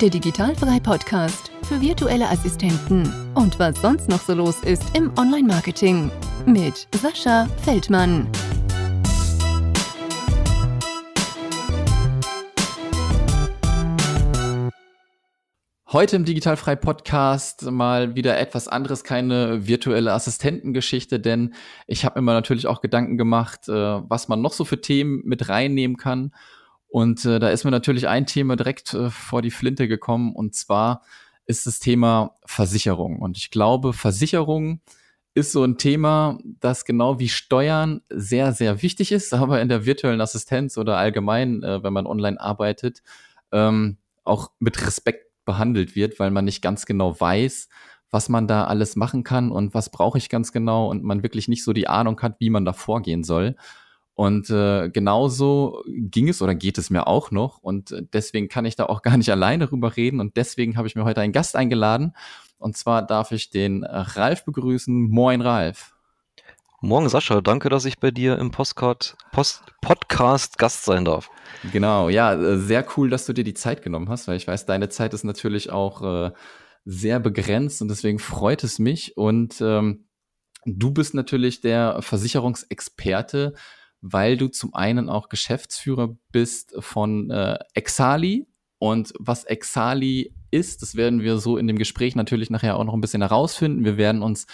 der Digitalfrei Podcast für virtuelle Assistenten und was sonst noch so los ist im Online-Marketing mit Sascha Feldmann. Heute im Digitalfrei Podcast mal wieder etwas anderes, keine virtuelle Assistentengeschichte, denn ich habe mir natürlich auch Gedanken gemacht, äh, was man noch so für Themen mit reinnehmen kann. Und äh, da ist mir natürlich ein Thema direkt äh, vor die Flinte gekommen und zwar ist das Thema Versicherung. Und ich glaube, Versicherung ist so ein Thema, das genau wie Steuern sehr, sehr wichtig ist, aber in der virtuellen Assistenz oder allgemein, äh, wenn man online arbeitet, ähm, auch mit Respekt behandelt wird, weil man nicht ganz genau weiß, was man da alles machen kann und was brauche ich ganz genau und man wirklich nicht so die Ahnung hat, wie man da vorgehen soll. Und äh, genauso ging es oder geht es mir auch noch. Und äh, deswegen kann ich da auch gar nicht alleine drüber reden. Und deswegen habe ich mir heute einen Gast eingeladen. Und zwar darf ich den äh, Ralf begrüßen. Moin, Ralf. Morgen, Sascha. Danke, dass ich bei dir im Postcard, Post, Podcast Gast sein darf. Genau, ja, äh, sehr cool, dass du dir die Zeit genommen hast, weil ich weiß, deine Zeit ist natürlich auch äh, sehr begrenzt und deswegen freut es mich. Und ähm, du bist natürlich der Versicherungsexperte weil du zum einen auch Geschäftsführer bist von äh, Exali. Und was Exali ist, das werden wir so in dem Gespräch natürlich nachher auch noch ein bisschen herausfinden. Wir werden uns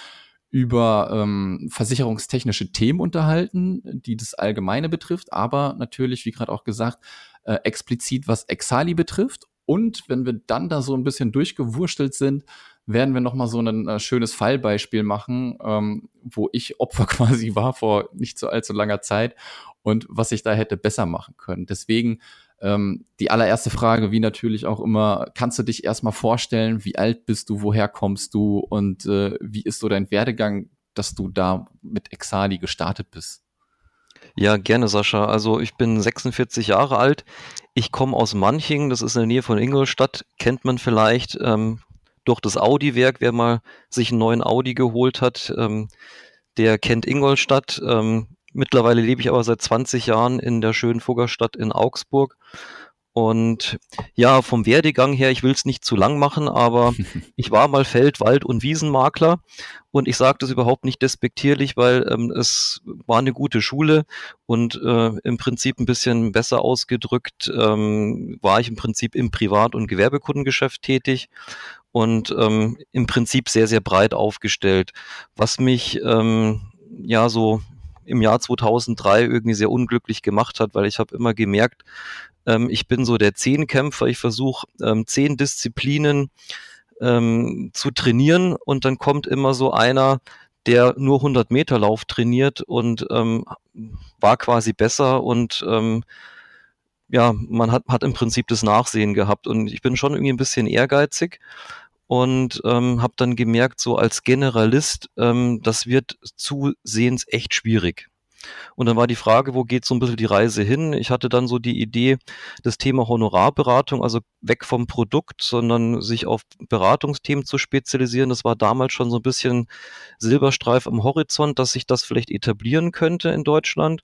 über ähm, versicherungstechnische Themen unterhalten, die das Allgemeine betrifft, aber natürlich, wie gerade auch gesagt, äh, explizit was Exali betrifft. Und wenn wir dann da so ein bisschen durchgewurstelt sind, werden wir nochmal so ein äh, schönes Fallbeispiel machen, ähm, wo ich Opfer quasi war vor nicht so allzu langer Zeit und was ich da hätte besser machen können. Deswegen ähm, die allererste Frage, wie natürlich auch immer, kannst du dich erstmal vorstellen, wie alt bist du, woher kommst du und äh, wie ist so dein Werdegang, dass du da mit Exali gestartet bist? Ja, gerne, Sascha. Also ich bin 46 Jahre alt. Ich komme aus Manching, das ist in der Nähe von Ingolstadt, kennt man vielleicht ähm, durch das Audi-Werk. Wer mal sich einen neuen Audi geholt hat, ähm, der kennt Ingolstadt. Ähm, mittlerweile lebe ich aber seit 20 Jahren in der schönen Fuggerstadt in Augsburg und ja, vom Werdegang her, ich will es nicht zu lang machen, aber ich war mal Feld-, Wald- und Wiesenmakler und ich sage das überhaupt nicht despektierlich, weil ähm, es war eine gute Schule und äh, im Prinzip ein bisschen besser ausgedrückt ähm, war ich im Prinzip im Privat- und Gewerbekundengeschäft tätig und ähm, im Prinzip sehr, sehr breit aufgestellt, was mich ähm, ja so im Jahr 2003 irgendwie sehr unglücklich gemacht hat, weil ich habe immer gemerkt, ähm, ich bin so der Zehnkämpfer. Ich versuche ähm, zehn Disziplinen ähm, zu trainieren und dann kommt immer so einer, der nur 100 Meter Lauf trainiert und ähm, war quasi besser und ähm, ja, man hat, hat im Prinzip das Nachsehen gehabt und ich bin schon irgendwie ein bisschen ehrgeizig und ähm, habe dann gemerkt, so als Generalist, ähm, das wird zusehends echt schwierig. Und dann war die Frage, wo geht so ein bisschen die Reise hin? Ich hatte dann so die Idee, das Thema Honorarberatung, also weg vom Produkt, sondern sich auf Beratungsthemen zu spezialisieren. Das war damals schon so ein bisschen Silberstreif am Horizont, dass sich das vielleicht etablieren könnte in Deutschland.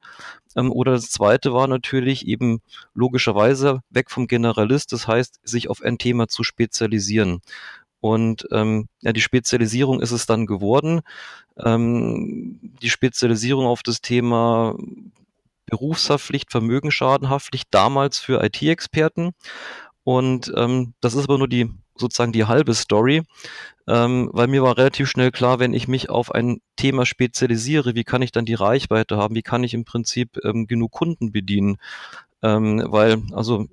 Ähm, oder das zweite war natürlich eben logischerweise weg vom Generalist, das heißt, sich auf ein Thema zu spezialisieren. Und ähm, ja, die Spezialisierung ist es dann geworden. Ähm, die Spezialisierung auf das Thema Berufshaftpflicht, Vermögensschadenhaftpflicht, damals für IT-Experten. Und ähm, das ist aber nur die sozusagen die halbe Story, ähm, weil mir war relativ schnell klar, wenn ich mich auf ein Thema spezialisiere, wie kann ich dann die Reichweite haben, wie kann ich im Prinzip ähm, genug Kunden bedienen, ähm, weil also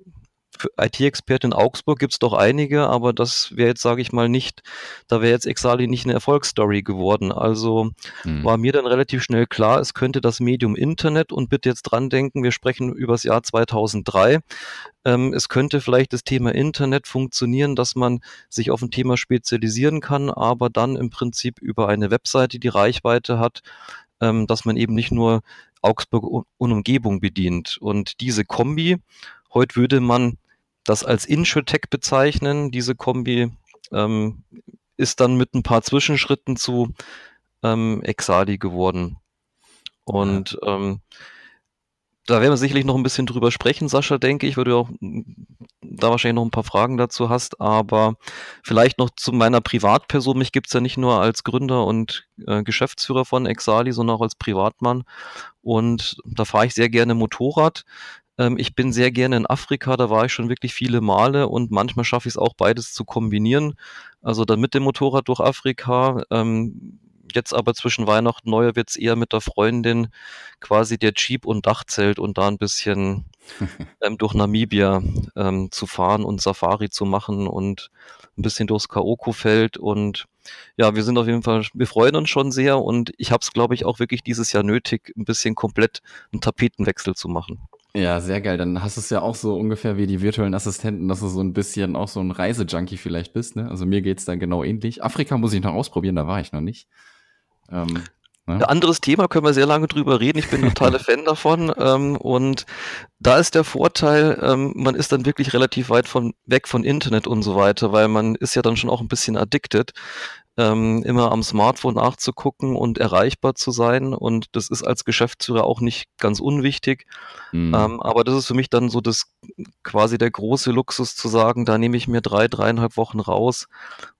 IT-Experte in Augsburg gibt es doch einige, aber das wäre jetzt, sage ich mal, nicht, da wäre jetzt Exali nicht eine Erfolgsstory geworden. Also hm. war mir dann relativ schnell klar, es könnte das Medium Internet und bitte jetzt dran denken, wir sprechen über das Jahr 2003. Ähm, es könnte vielleicht das Thema Internet funktionieren, dass man sich auf ein Thema spezialisieren kann, aber dann im Prinzip über eine Webseite die Reichweite hat, ähm, dass man eben nicht nur Augsburg und Umgebung bedient. Und diese Kombi, heute würde man das als Insurtech bezeichnen. Diese Kombi ähm, ist dann mit ein paar Zwischenschritten zu ähm, Exadi geworden. Und ähm, da werden wir sicherlich noch ein bisschen drüber sprechen, Sascha, denke ich, weil du auch da wahrscheinlich noch ein paar Fragen dazu hast, aber vielleicht noch zu meiner Privatperson. Mich gibt's ja nicht nur als Gründer und äh, Geschäftsführer von Exali, sondern auch als Privatmann. Und da fahre ich sehr gerne Motorrad. Ähm, ich bin sehr gerne in Afrika, da war ich schon wirklich viele Male und manchmal schaffe ich es auch beides zu kombinieren. Also dann mit dem Motorrad durch Afrika. Ähm, jetzt aber zwischen Weihnachten und Neujahr wird es eher mit der Freundin quasi der Jeep und Dachzelt und da ein bisschen ähm, durch Namibia ähm, zu fahren und Safari zu machen und ein bisschen durchs Kaoko-Feld und ja, wir sind auf jeden Fall, wir freuen uns schon sehr und ich habe es, glaube ich, auch wirklich dieses Jahr nötig, ein bisschen komplett einen Tapetenwechsel zu machen. Ja, sehr geil. Dann hast du es ja auch so ungefähr wie die virtuellen Assistenten, dass du so ein bisschen auch so ein Reisejunkie vielleicht bist. Ne? Also mir geht's da genau ähnlich. Afrika muss ich noch ausprobieren, da war ich noch nicht. Ähm, ne? Ein anderes Thema können wir sehr lange drüber reden. Ich bin totaler Fan davon. Ähm, und da ist der Vorteil, ähm, man ist dann wirklich relativ weit von weg von Internet und so weiter, weil man ist ja dann schon auch ein bisschen addicted ähm, immer am Smartphone nachzugucken und erreichbar zu sein. Und das ist als Geschäftsführer auch nicht ganz unwichtig. Mhm. Ähm, aber das ist für mich dann so das quasi der große Luxus zu sagen, da nehme ich mir drei, dreieinhalb Wochen raus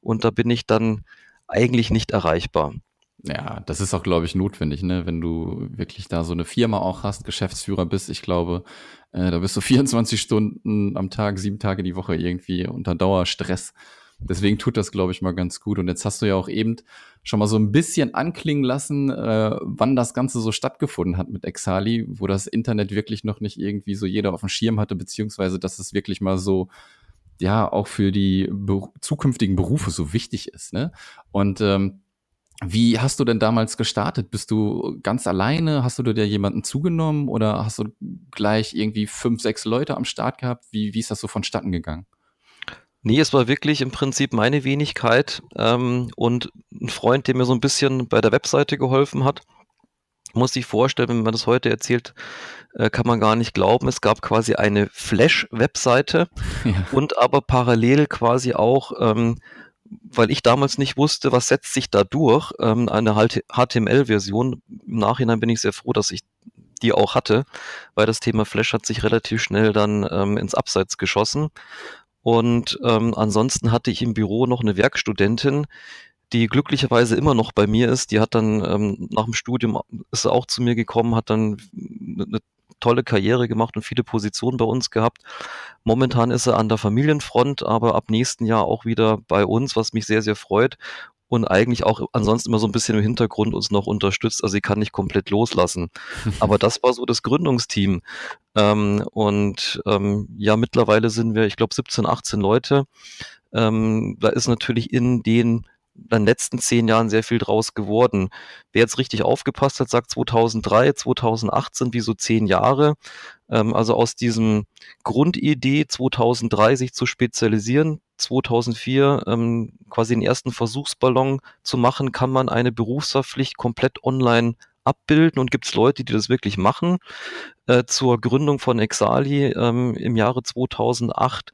und da bin ich dann eigentlich nicht erreichbar. Ja, das ist auch, glaube ich, notwendig, ne? Wenn du wirklich da so eine Firma auch hast, Geschäftsführer bist, ich glaube, äh, da bist du 24 Stunden am Tag, sieben Tage die Woche irgendwie unter Dauerstress. Deswegen tut das, glaube ich, mal ganz gut. Und jetzt hast du ja auch eben schon mal so ein bisschen anklingen lassen, äh, wann das Ganze so stattgefunden hat mit Exali, wo das Internet wirklich noch nicht irgendwie so jeder auf dem Schirm hatte, beziehungsweise dass es wirklich mal so ja auch für die be zukünftigen Berufe so wichtig ist. Ne? Und ähm, wie hast du denn damals gestartet? Bist du ganz alleine? Hast du dir jemanden zugenommen oder hast du gleich irgendwie fünf, sechs Leute am Start gehabt? Wie, wie ist das so vonstatten gegangen? Nee, es war wirklich im Prinzip meine Wenigkeit ähm, und ein Freund, der mir so ein bisschen bei der Webseite geholfen hat. Muss sich vorstellen, wenn man das heute erzählt, äh, kann man gar nicht glauben. Es gab quasi eine Flash-Webseite ja. und aber parallel quasi auch, ähm, weil ich damals nicht wusste, was setzt sich da durch, ähm, eine HTML-Version. Im Nachhinein bin ich sehr froh, dass ich die auch hatte, weil das Thema Flash hat sich relativ schnell dann ähm, ins Abseits geschossen. Und ähm, ansonsten hatte ich im Büro noch eine Werkstudentin, die glücklicherweise immer noch bei mir ist. Die hat dann ähm, nach dem Studium ist auch zu mir gekommen, hat dann eine tolle Karriere gemacht und viele Positionen bei uns gehabt. Momentan ist er an der Familienfront, aber ab nächsten Jahr auch wieder bei uns, was mich sehr, sehr freut und eigentlich auch ansonsten immer so ein bisschen im Hintergrund uns noch unterstützt. Also sie kann nicht komplett loslassen. Aber das war so das Gründungsteam. Ähm, und ähm, ja, mittlerweile sind wir, ich glaube, 17, 18 Leute. Ähm, da ist natürlich in den den letzten zehn Jahren sehr viel draus geworden. Wer jetzt richtig aufgepasst hat, sagt 2003, 2008 sind wie so zehn Jahre. Ähm, also aus diesem Grundidee 2003 sich zu spezialisieren, 2004 ähm, quasi den ersten Versuchsballon zu machen, kann man eine Berufsverpflicht komplett online abbilden und gibt es Leute, die das wirklich machen. Äh, zur Gründung von Exali ähm, im Jahre 2008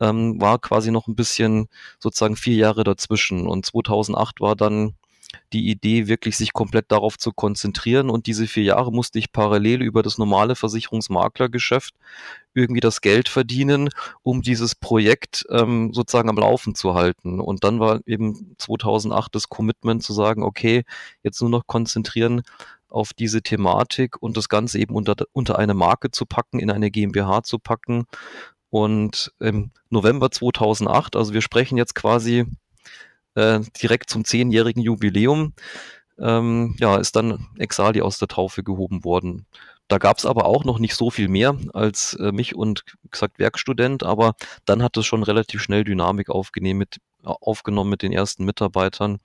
ähm, war quasi noch ein bisschen sozusagen vier Jahre dazwischen und 2008 war dann die Idee, wirklich sich komplett darauf zu konzentrieren. Und diese vier Jahre musste ich parallel über das normale Versicherungsmaklergeschäft irgendwie das Geld verdienen, um dieses Projekt ähm, sozusagen am Laufen zu halten. Und dann war eben 2008 das Commitment zu sagen, okay, jetzt nur noch konzentrieren auf diese Thematik und das Ganze eben unter, unter eine Marke zu packen, in eine GmbH zu packen. Und im November 2008, also wir sprechen jetzt quasi äh, direkt zum zehnjährigen Jubiläum, ähm, ja, ist dann Exali aus der Taufe gehoben worden. Da gab es aber auch noch nicht so viel mehr als äh, mich und gesagt Werkstudent, aber dann hat es schon relativ schnell Dynamik aufgenommen mit, aufgenommen mit den ersten Mitarbeitern.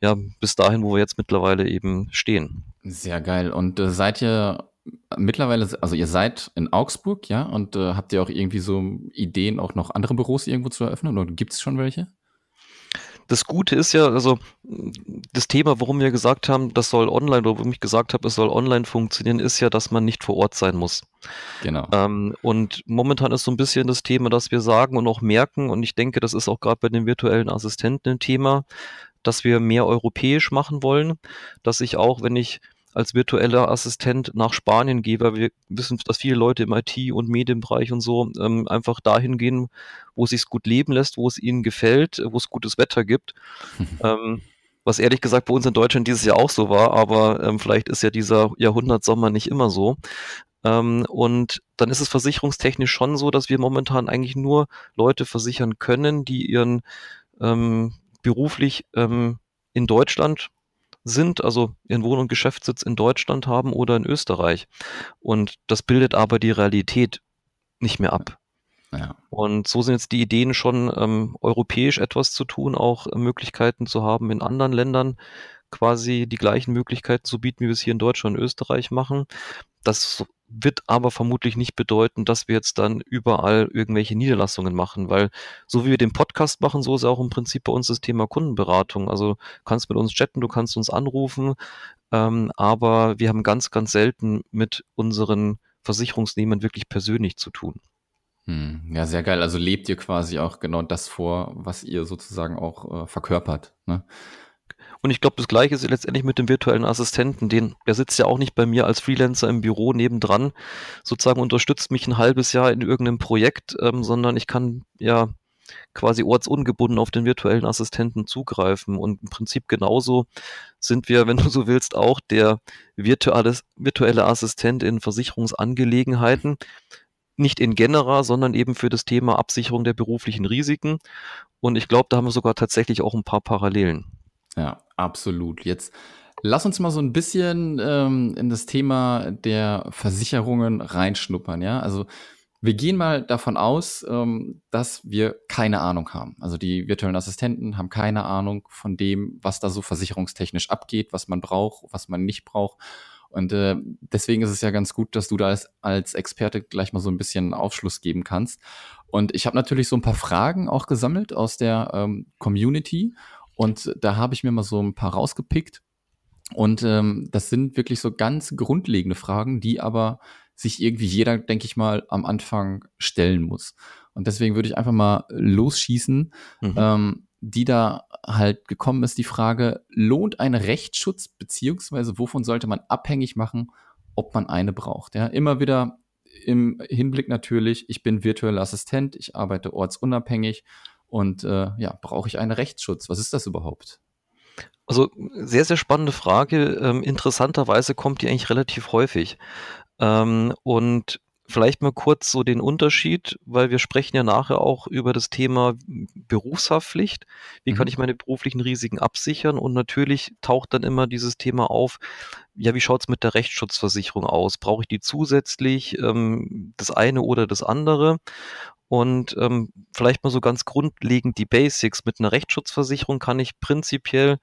Ja, bis dahin, wo wir jetzt mittlerweile eben stehen. Sehr geil. Und äh, seid ihr mittlerweile, also ihr seid in Augsburg, ja, und äh, habt ihr auch irgendwie so Ideen, auch noch andere Büros irgendwo zu eröffnen oder gibt es schon welche? Das Gute ist ja, also das Thema, warum wir gesagt haben, das soll online, oder warum ich gesagt habe, es soll online funktionieren, ist ja, dass man nicht vor Ort sein muss. Genau. Ähm, und momentan ist so ein bisschen das Thema, dass wir sagen und auch merken, und ich denke, das ist auch gerade bei den virtuellen Assistenten ein Thema, dass wir mehr europäisch machen wollen, dass ich auch, wenn ich als virtueller Assistent nach Spanien gehe, weil wir wissen, dass viele Leute im IT- und Medienbereich und so ähm, einfach dahin gehen, wo es sich gut leben lässt, wo es ihnen gefällt, wo es gutes Wetter gibt. ähm, was ehrlich gesagt bei uns in Deutschland dieses Jahr auch so war, aber ähm, vielleicht ist ja dieser Jahrhundertsommer nicht immer so. Ähm, und dann ist es versicherungstechnisch schon so, dass wir momentan eigentlich nur Leute versichern können, die ihren ähm, beruflich ähm, in Deutschland sind, also ihren Wohn- und Geschäftssitz in Deutschland haben oder in Österreich. Und das bildet aber die Realität nicht mehr ab. Ja. Und so sind jetzt die Ideen schon, ähm, europäisch etwas zu tun, auch äh, Möglichkeiten zu haben, in anderen Ländern quasi die gleichen Möglichkeiten zu bieten, wie wir es hier in Deutschland und Österreich machen. Das wird aber vermutlich nicht bedeuten, dass wir jetzt dann überall irgendwelche Niederlassungen machen, weil so wie wir den Podcast machen, so ist auch im Prinzip bei uns das Thema Kundenberatung. Also du kannst mit uns chatten, du kannst uns anrufen, ähm, aber wir haben ganz, ganz selten mit unseren Versicherungsnehmern wirklich persönlich zu tun. Hm, ja, sehr geil. Also lebt ihr quasi auch genau das vor, was ihr sozusagen auch äh, verkörpert. Ne? Und ich glaube, das Gleiche ist letztendlich mit dem virtuellen Assistenten. Den, der sitzt ja auch nicht bei mir als Freelancer im Büro nebendran, sozusagen unterstützt mich ein halbes Jahr in irgendeinem Projekt, ähm, sondern ich kann ja quasi ortsungebunden auf den virtuellen Assistenten zugreifen. Und im Prinzip genauso sind wir, wenn du so willst, auch der virtuelle, virtuelle Assistent in Versicherungsangelegenheiten. Nicht in Genera, sondern eben für das Thema Absicherung der beruflichen Risiken. Und ich glaube, da haben wir sogar tatsächlich auch ein paar Parallelen. Ja, absolut. Jetzt lass uns mal so ein bisschen ähm, in das Thema der Versicherungen reinschnuppern, ja. Also wir gehen mal davon aus, ähm, dass wir keine Ahnung haben. Also die virtuellen Assistenten haben keine Ahnung von dem, was da so versicherungstechnisch abgeht, was man braucht, was man nicht braucht. Und äh, deswegen ist es ja ganz gut, dass du da als, als Experte gleich mal so ein bisschen Aufschluss geben kannst. Und ich habe natürlich so ein paar Fragen auch gesammelt aus der ähm, Community und da habe ich mir mal so ein paar rausgepickt. Und ähm, das sind wirklich so ganz grundlegende Fragen, die aber sich irgendwie jeder, denke ich mal, am Anfang stellen muss. Und deswegen würde ich einfach mal losschießen. Mhm. Ähm, die da halt gekommen ist, die Frage, lohnt ein Rechtsschutz, beziehungsweise wovon sollte man abhängig machen, ob man eine braucht? Ja, immer wieder im Hinblick natürlich, ich bin virtueller Assistent, ich arbeite ortsunabhängig und äh, ja, brauche ich einen Rechtsschutz? Was ist das überhaupt? Also sehr, sehr spannende Frage. Ähm, interessanterweise kommt die eigentlich relativ häufig. Ähm, und vielleicht mal kurz so den Unterschied, weil wir sprechen ja nachher auch über das Thema Berufshaftpflicht. Wie kann mhm. ich meine beruflichen Risiken absichern? Und natürlich taucht dann immer dieses Thema auf, ja, wie schaut es mit der Rechtsschutzversicherung aus? Brauche ich die zusätzlich, ähm, das eine oder das andere? Und ähm, vielleicht mal so ganz grundlegend die Basics. Mit einer Rechtsschutzversicherung kann ich prinzipiell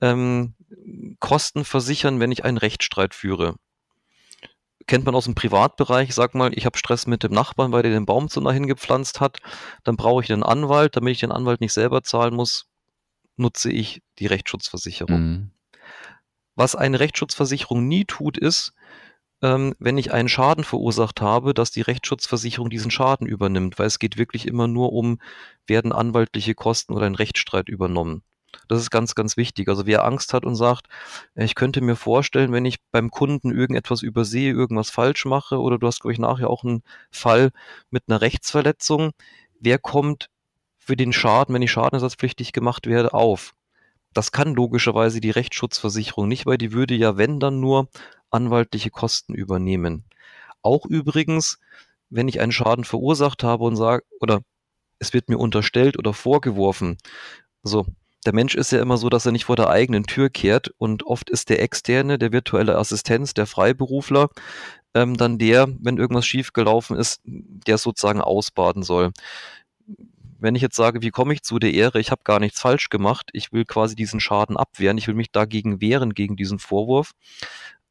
ähm, Kosten versichern, wenn ich einen Rechtsstreit führe. Kennt man aus dem Privatbereich, sag mal, ich habe Stress mit dem Nachbarn, weil der den Baum zu nah hingepflanzt hat, dann brauche ich einen Anwalt, damit ich den Anwalt nicht selber zahlen muss, nutze ich die Rechtsschutzversicherung. Mhm. Was eine Rechtsschutzversicherung nie tut, ist, ähm, wenn ich einen Schaden verursacht habe, dass die Rechtsschutzversicherung diesen Schaden übernimmt, weil es geht wirklich immer nur um, werden anwaltliche Kosten oder ein Rechtsstreit übernommen. Das ist ganz, ganz wichtig. Also wer Angst hat und sagt, äh, ich könnte mir vorstellen, wenn ich beim Kunden irgendetwas übersehe, irgendwas falsch mache, oder du hast, glaube ich, nachher auch einen Fall mit einer Rechtsverletzung, wer kommt für den Schaden, wenn ich schadenersatzpflichtig gemacht werde, auf? Das kann logischerweise die Rechtsschutzversicherung nicht, weil die würde ja, wenn dann nur anwaltliche Kosten übernehmen. Auch übrigens, wenn ich einen Schaden verursacht habe und sage, oder es wird mir unterstellt oder vorgeworfen, also der Mensch ist ja immer so, dass er nicht vor der eigenen Tür kehrt und oft ist der externe, der virtuelle Assistenz, der Freiberufler, ähm, dann der, wenn irgendwas schiefgelaufen ist, der sozusagen ausbaden soll. Wenn ich jetzt sage, wie komme ich zu der Ehre, ich habe gar nichts falsch gemacht, ich will quasi diesen Schaden abwehren, ich will mich dagegen wehren, gegen diesen Vorwurf,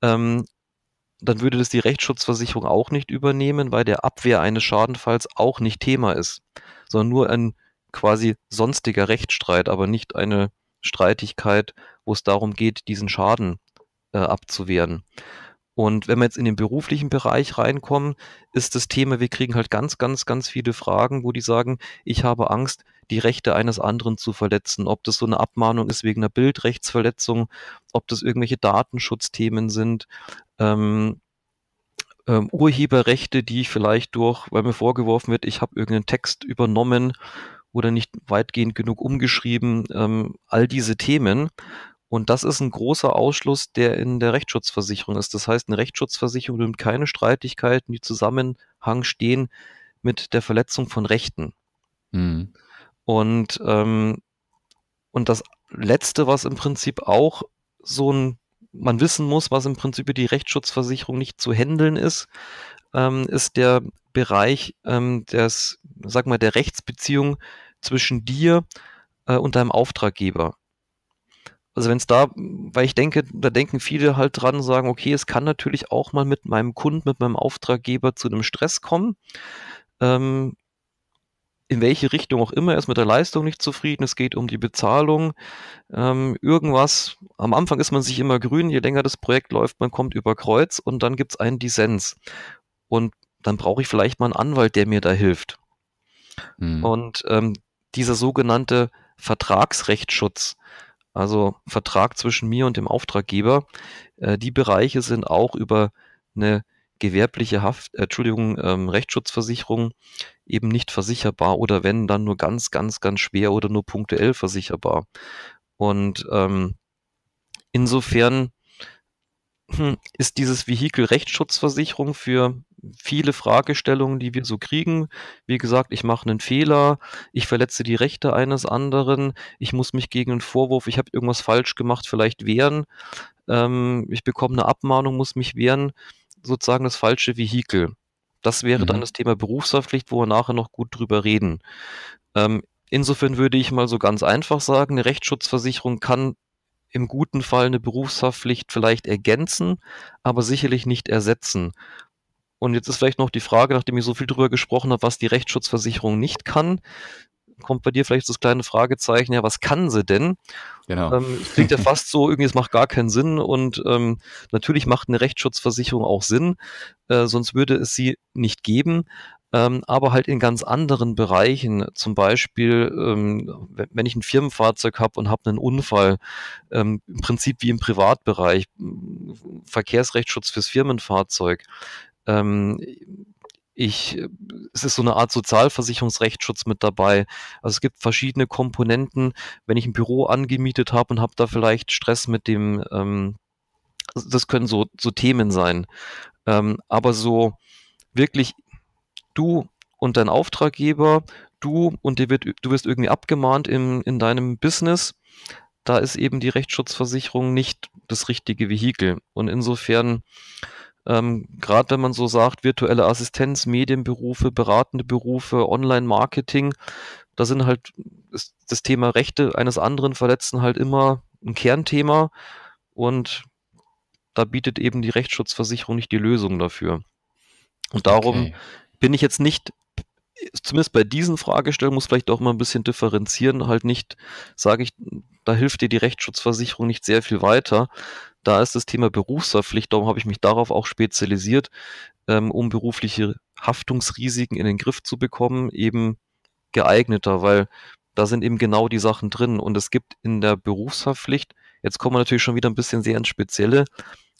ähm, dann würde das die Rechtsschutzversicherung auch nicht übernehmen, weil der Abwehr eines Schadenfalls auch nicht Thema ist, sondern nur ein quasi sonstiger Rechtsstreit, aber nicht eine Streitigkeit, wo es darum geht, diesen Schaden äh, abzuwehren. Und wenn wir jetzt in den beruflichen Bereich reinkommen, ist das Thema, wir kriegen halt ganz, ganz, ganz viele Fragen, wo die sagen, ich habe Angst, die Rechte eines anderen zu verletzen. Ob das so eine Abmahnung ist wegen einer Bildrechtsverletzung, ob das irgendwelche Datenschutzthemen sind, ähm, ähm, Urheberrechte, die ich vielleicht durch, weil mir vorgeworfen wird, ich habe irgendeinen Text übernommen oder nicht weitgehend genug umgeschrieben, ähm, all diese Themen. Und das ist ein großer Ausschluss, der in der Rechtsschutzversicherung ist. Das heißt, eine Rechtsschutzversicherung nimmt keine Streitigkeiten, die Zusammenhang stehen mit der Verletzung von Rechten. Mhm. Und, ähm, und das Letzte, was im Prinzip auch so ein, man wissen muss, was im Prinzip die Rechtsschutzversicherung nicht zu handeln ist, ähm, ist der Bereich ähm, des, sag mal, der Rechtsbeziehung zwischen dir äh, und deinem Auftraggeber. Also wenn es da, weil ich denke, da denken viele halt dran und sagen, okay, es kann natürlich auch mal mit meinem Kunden, mit meinem Auftraggeber zu einem Stress kommen. Ähm, in welche Richtung auch immer, er ist mit der Leistung nicht zufrieden, es geht um die Bezahlung, ähm, irgendwas. Am Anfang ist man sich immer grün, je länger das Projekt läuft, man kommt über Kreuz und dann gibt es einen Dissens. Und dann brauche ich vielleicht mal einen Anwalt, der mir da hilft. Hm. Und ähm, dieser sogenannte Vertragsrechtsschutz, also Vertrag zwischen mir und dem Auftraggeber. Äh, die Bereiche sind auch über eine gewerbliche Haft, äh, Entschuldigung, ähm, Rechtsschutzversicherung eben nicht versicherbar oder wenn dann nur ganz, ganz, ganz schwer oder nur punktuell versicherbar. Und ähm, insofern hm, ist dieses Vehikel Rechtsschutzversicherung für viele Fragestellungen, die wir so kriegen. Wie gesagt, ich mache einen Fehler, ich verletze die Rechte eines anderen, ich muss mich gegen einen Vorwurf, ich habe irgendwas falsch gemacht, vielleicht wehren. Ähm, ich bekomme eine Abmahnung, muss mich wehren, sozusagen das falsche Vehikel. Das wäre mhm. dann das Thema Berufshaftpflicht, wo wir nachher noch gut drüber reden. Ähm, insofern würde ich mal so ganz einfach sagen, eine Rechtsschutzversicherung kann im guten Fall eine Berufshaftpflicht vielleicht ergänzen, aber sicherlich nicht ersetzen. Und jetzt ist vielleicht noch die Frage, nachdem ich so viel drüber gesprochen habe, was die Rechtsschutzversicherung nicht kann, kommt bei dir vielleicht das kleine Fragezeichen, ja, was kann sie denn? Genau. Ähm, es klingt ja fast so, irgendwie, es macht gar keinen Sinn und ähm, natürlich macht eine Rechtsschutzversicherung auch Sinn, äh, sonst würde es sie nicht geben. Ähm, aber halt in ganz anderen Bereichen. Zum Beispiel, ähm, wenn ich ein Firmenfahrzeug habe und habe einen Unfall, ähm, im Prinzip wie im Privatbereich, Verkehrsrechtsschutz fürs Firmenfahrzeug. Ähm, ich, es ist so eine Art Sozialversicherungsrechtsschutz mit dabei. Also es gibt verschiedene Komponenten. Wenn ich ein Büro angemietet habe und habe da vielleicht Stress mit dem, ähm, das können so, so Themen sein. Ähm, aber so wirklich du und dein Auftraggeber, du und dir wird, du wirst irgendwie abgemahnt im, in deinem Business, da ist eben die Rechtsschutzversicherung nicht das richtige Vehikel. Und insofern, ähm, gerade wenn man so sagt, virtuelle Assistenz, Medienberufe, beratende Berufe, Online-Marketing, da sind halt ist das Thema Rechte eines anderen Verletzten halt immer ein Kernthema und da bietet eben die Rechtsschutzversicherung nicht die Lösung dafür. Und darum okay bin ich jetzt nicht, zumindest bei diesen Fragestellungen, muss vielleicht auch mal ein bisschen differenzieren, halt nicht, sage ich, da hilft dir die Rechtsschutzversicherung nicht sehr viel weiter. Da ist das Thema Berufsverpflichtung, darum habe ich mich darauf auch spezialisiert, ähm, um berufliche Haftungsrisiken in den Griff zu bekommen, eben geeigneter, weil da sind eben genau die Sachen drin. Und es gibt in der Berufshaftpflicht, jetzt kommen wir natürlich schon wieder ein bisschen sehr ins Spezielle,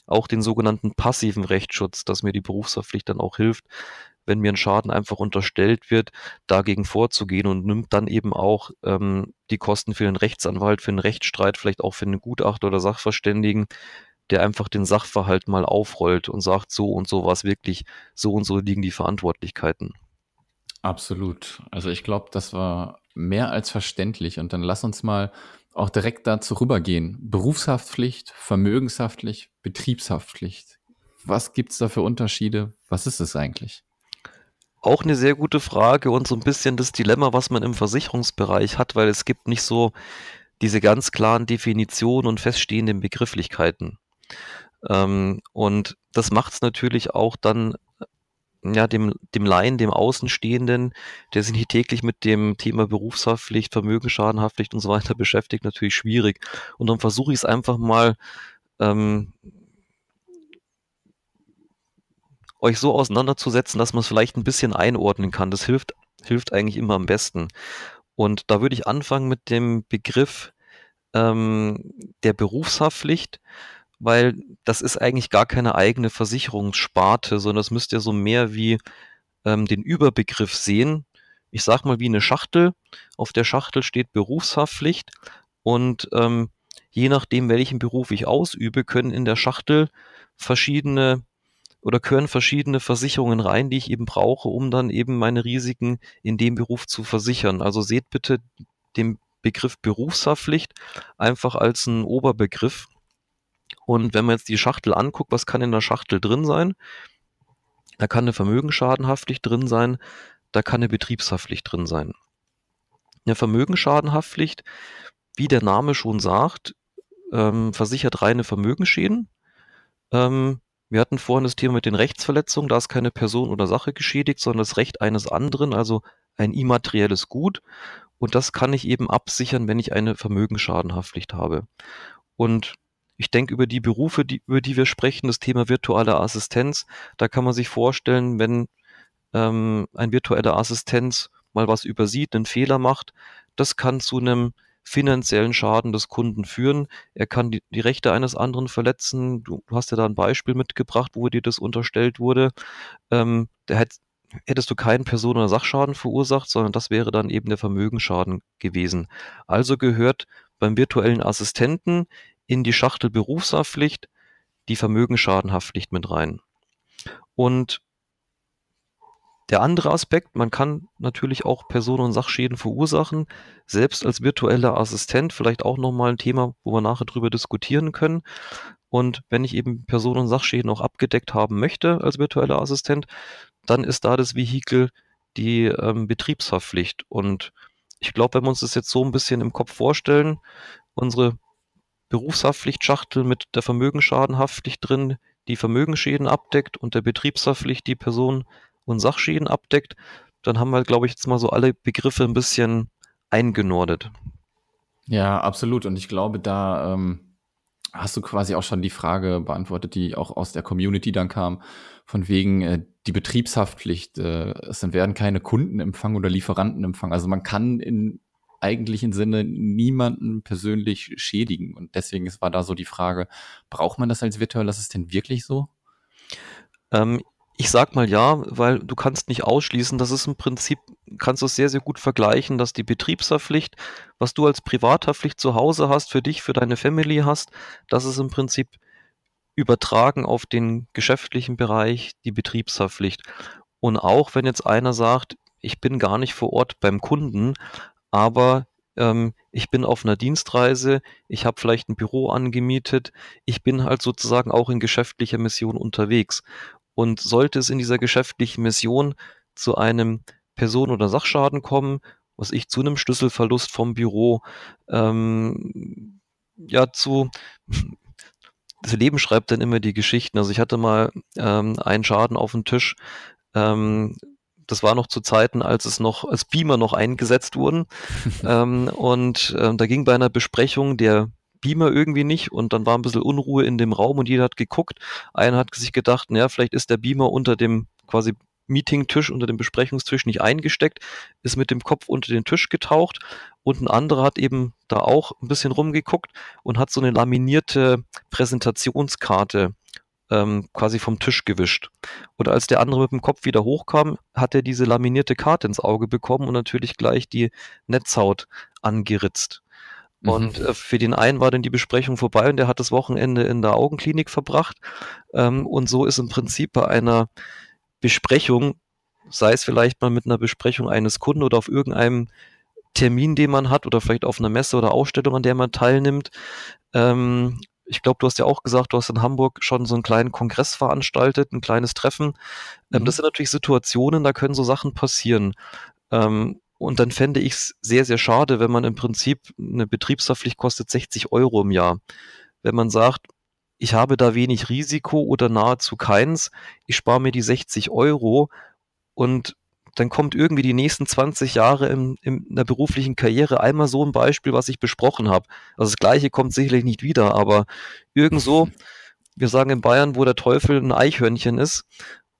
auch den sogenannten passiven Rechtsschutz, dass mir die Berufshaftpflicht dann auch hilft, wenn mir ein Schaden einfach unterstellt wird, dagegen vorzugehen und nimmt dann eben auch ähm, die Kosten für den Rechtsanwalt, für einen Rechtsstreit, vielleicht auch für einen Gutachter oder Sachverständigen, der einfach den Sachverhalt mal aufrollt und sagt, so und so war es wirklich, so und so liegen die Verantwortlichkeiten. Absolut. Also ich glaube, das war mehr als verständlich. Und dann lass uns mal auch direkt dazu rübergehen. Berufshaftpflicht, Vermögenshaftpflicht, Betriebshaftpflicht. Was gibt es da für Unterschiede? Was ist es eigentlich? Auch eine sehr gute Frage und so ein bisschen das Dilemma, was man im Versicherungsbereich hat, weil es gibt nicht so diese ganz klaren Definitionen und feststehenden Begrifflichkeiten. Ähm, und das macht es natürlich auch dann ja, dem, dem Laien, dem Außenstehenden, der sich nicht täglich mit dem Thema Berufshaftpflicht, Vermögensschadenhaftpflicht und so weiter beschäftigt, natürlich schwierig. Und dann versuche ich es einfach mal ähm, euch so auseinanderzusetzen, dass man es vielleicht ein bisschen einordnen kann. Das hilft, hilft eigentlich immer am besten. Und da würde ich anfangen mit dem Begriff ähm, der Berufshaftpflicht, weil das ist eigentlich gar keine eigene Versicherungssparte, sondern das müsst ihr so mehr wie ähm, den Überbegriff sehen. Ich sag mal wie eine Schachtel. Auf der Schachtel steht Berufshaftpflicht und ähm, je nachdem, welchen Beruf ich ausübe, können in der Schachtel verschiedene oder gehören verschiedene Versicherungen rein, die ich eben brauche, um dann eben meine Risiken in dem Beruf zu versichern. Also seht bitte den Begriff Berufshaftpflicht einfach als einen Oberbegriff. Und wenn man jetzt die Schachtel anguckt, was kann in der Schachtel drin sein? Da kann eine Vermögensschadenhaftpflicht drin sein, da kann eine Betriebshaftpflicht drin sein. Eine Vermögensschadenhaftpflicht, wie der Name schon sagt, ähm, versichert reine Vermögensschäden. Ähm, wir hatten vorhin das Thema mit den Rechtsverletzungen, da ist keine Person oder Sache geschädigt, sondern das Recht eines anderen, also ein immaterielles Gut. Und das kann ich eben absichern, wenn ich eine Vermögensschadenhaftpflicht habe. Und ich denke, über die Berufe, die, über die wir sprechen, das Thema virtuelle Assistenz, da kann man sich vorstellen, wenn ähm, ein virtueller Assistenz mal was übersieht, einen Fehler macht, das kann zu einem finanziellen Schaden des Kunden führen. Er kann die, die Rechte eines anderen verletzen. Du, du, hast ja da ein Beispiel mitgebracht, wo dir das unterstellt wurde. Ähm, der hat, hättest du keinen Person- oder Sachschaden verursacht, sondern das wäre dann eben der Vermögensschaden gewesen. Also gehört beim virtuellen Assistenten in die Schachtel Berufshaftpflicht die Vermögensschadenhaftpflicht mit rein. Und der andere Aspekt, man kann natürlich auch Personen- und Sachschäden verursachen, selbst als virtueller Assistent, vielleicht auch nochmal ein Thema, wo wir nachher drüber diskutieren können. Und wenn ich eben Personen- und Sachschäden auch abgedeckt haben möchte als virtueller Assistent, dann ist da das Vehikel die ähm, Betriebshaftpflicht. Und ich glaube, wenn wir uns das jetzt so ein bisschen im Kopf vorstellen, unsere Berufshaftpflichtschachtel mit der Vermögensschadenhaftpflicht drin, die Vermögensschäden abdeckt und der Betriebshaftpflicht die Person und Sachschäden abdeckt, dann haben wir, glaube ich, jetzt mal so alle Begriffe ein bisschen eingenordet. Ja, absolut. Und ich glaube, da ähm, hast du quasi auch schon die Frage beantwortet, die auch aus der Community dann kam, von wegen äh, die Betriebshaftpflicht. Äh, es werden keine Kunden empfangen oder Lieferanten empfangen. Also man kann in eigentlichen Sinne niemanden persönlich schädigen. Und deswegen war da so die Frage, braucht man das als virtueller Assistent wirklich so? Ähm, ich sag mal ja, weil du kannst nicht ausschließen, das ist im Prinzip, kannst du es sehr, sehr gut vergleichen, dass die Betriebshaftpflicht, was du als Privathaftpflicht zu Hause hast, für dich, für deine Family hast, das ist im Prinzip übertragen auf den geschäftlichen Bereich die Betriebshaftpflicht. Und auch wenn jetzt einer sagt, ich bin gar nicht vor Ort beim Kunden, aber ähm, ich bin auf einer Dienstreise, ich habe vielleicht ein Büro angemietet, ich bin halt sozusagen auch in geschäftlicher Mission unterwegs. Und sollte es in dieser geschäftlichen Mission zu einem Person- oder Sachschaden kommen, was ich zu einem Schlüsselverlust vom Büro, ähm, ja, zu, das Leben schreibt dann immer die Geschichten. Also ich hatte mal ähm, einen Schaden auf dem Tisch, ähm, das war noch zu Zeiten, als es noch, als Beamer noch eingesetzt wurden. ähm, und ähm, da ging bei einer Besprechung der Beamer irgendwie nicht und dann war ein bisschen Unruhe in dem Raum und jeder hat geguckt. Einer hat sich gedacht, naja, vielleicht ist der Beamer unter dem quasi Meetingtisch, unter dem Besprechungstisch nicht eingesteckt, ist mit dem Kopf unter den Tisch getaucht und ein anderer hat eben da auch ein bisschen rumgeguckt und hat so eine laminierte Präsentationskarte ähm, quasi vom Tisch gewischt. Und als der andere mit dem Kopf wieder hochkam, hat er diese laminierte Karte ins Auge bekommen und natürlich gleich die Netzhaut angeritzt. Und mhm. äh, für den einen war dann die Besprechung vorbei und der hat das Wochenende in der Augenklinik verbracht. Ähm, und so ist im Prinzip bei einer Besprechung, sei es vielleicht mal mit einer Besprechung eines Kunden oder auf irgendeinem Termin, den man hat oder vielleicht auf einer Messe oder Ausstellung, an der man teilnimmt. Ähm, ich glaube, du hast ja auch gesagt, du hast in Hamburg schon so einen kleinen Kongress veranstaltet, ein kleines Treffen. Ähm, mhm. Das sind natürlich Situationen, da können so Sachen passieren. Ähm, und dann fände ich es sehr, sehr schade, wenn man im Prinzip eine Betriebshaftpflicht kostet 60 Euro im Jahr. Wenn man sagt, ich habe da wenig Risiko oder nahezu keins, ich spare mir die 60 Euro und dann kommt irgendwie die nächsten 20 Jahre in, in der beruflichen Karriere einmal so ein Beispiel, was ich besprochen habe. Also das gleiche kommt sicherlich nicht wieder, aber irgend so, wir sagen in Bayern, wo der Teufel ein Eichhörnchen ist,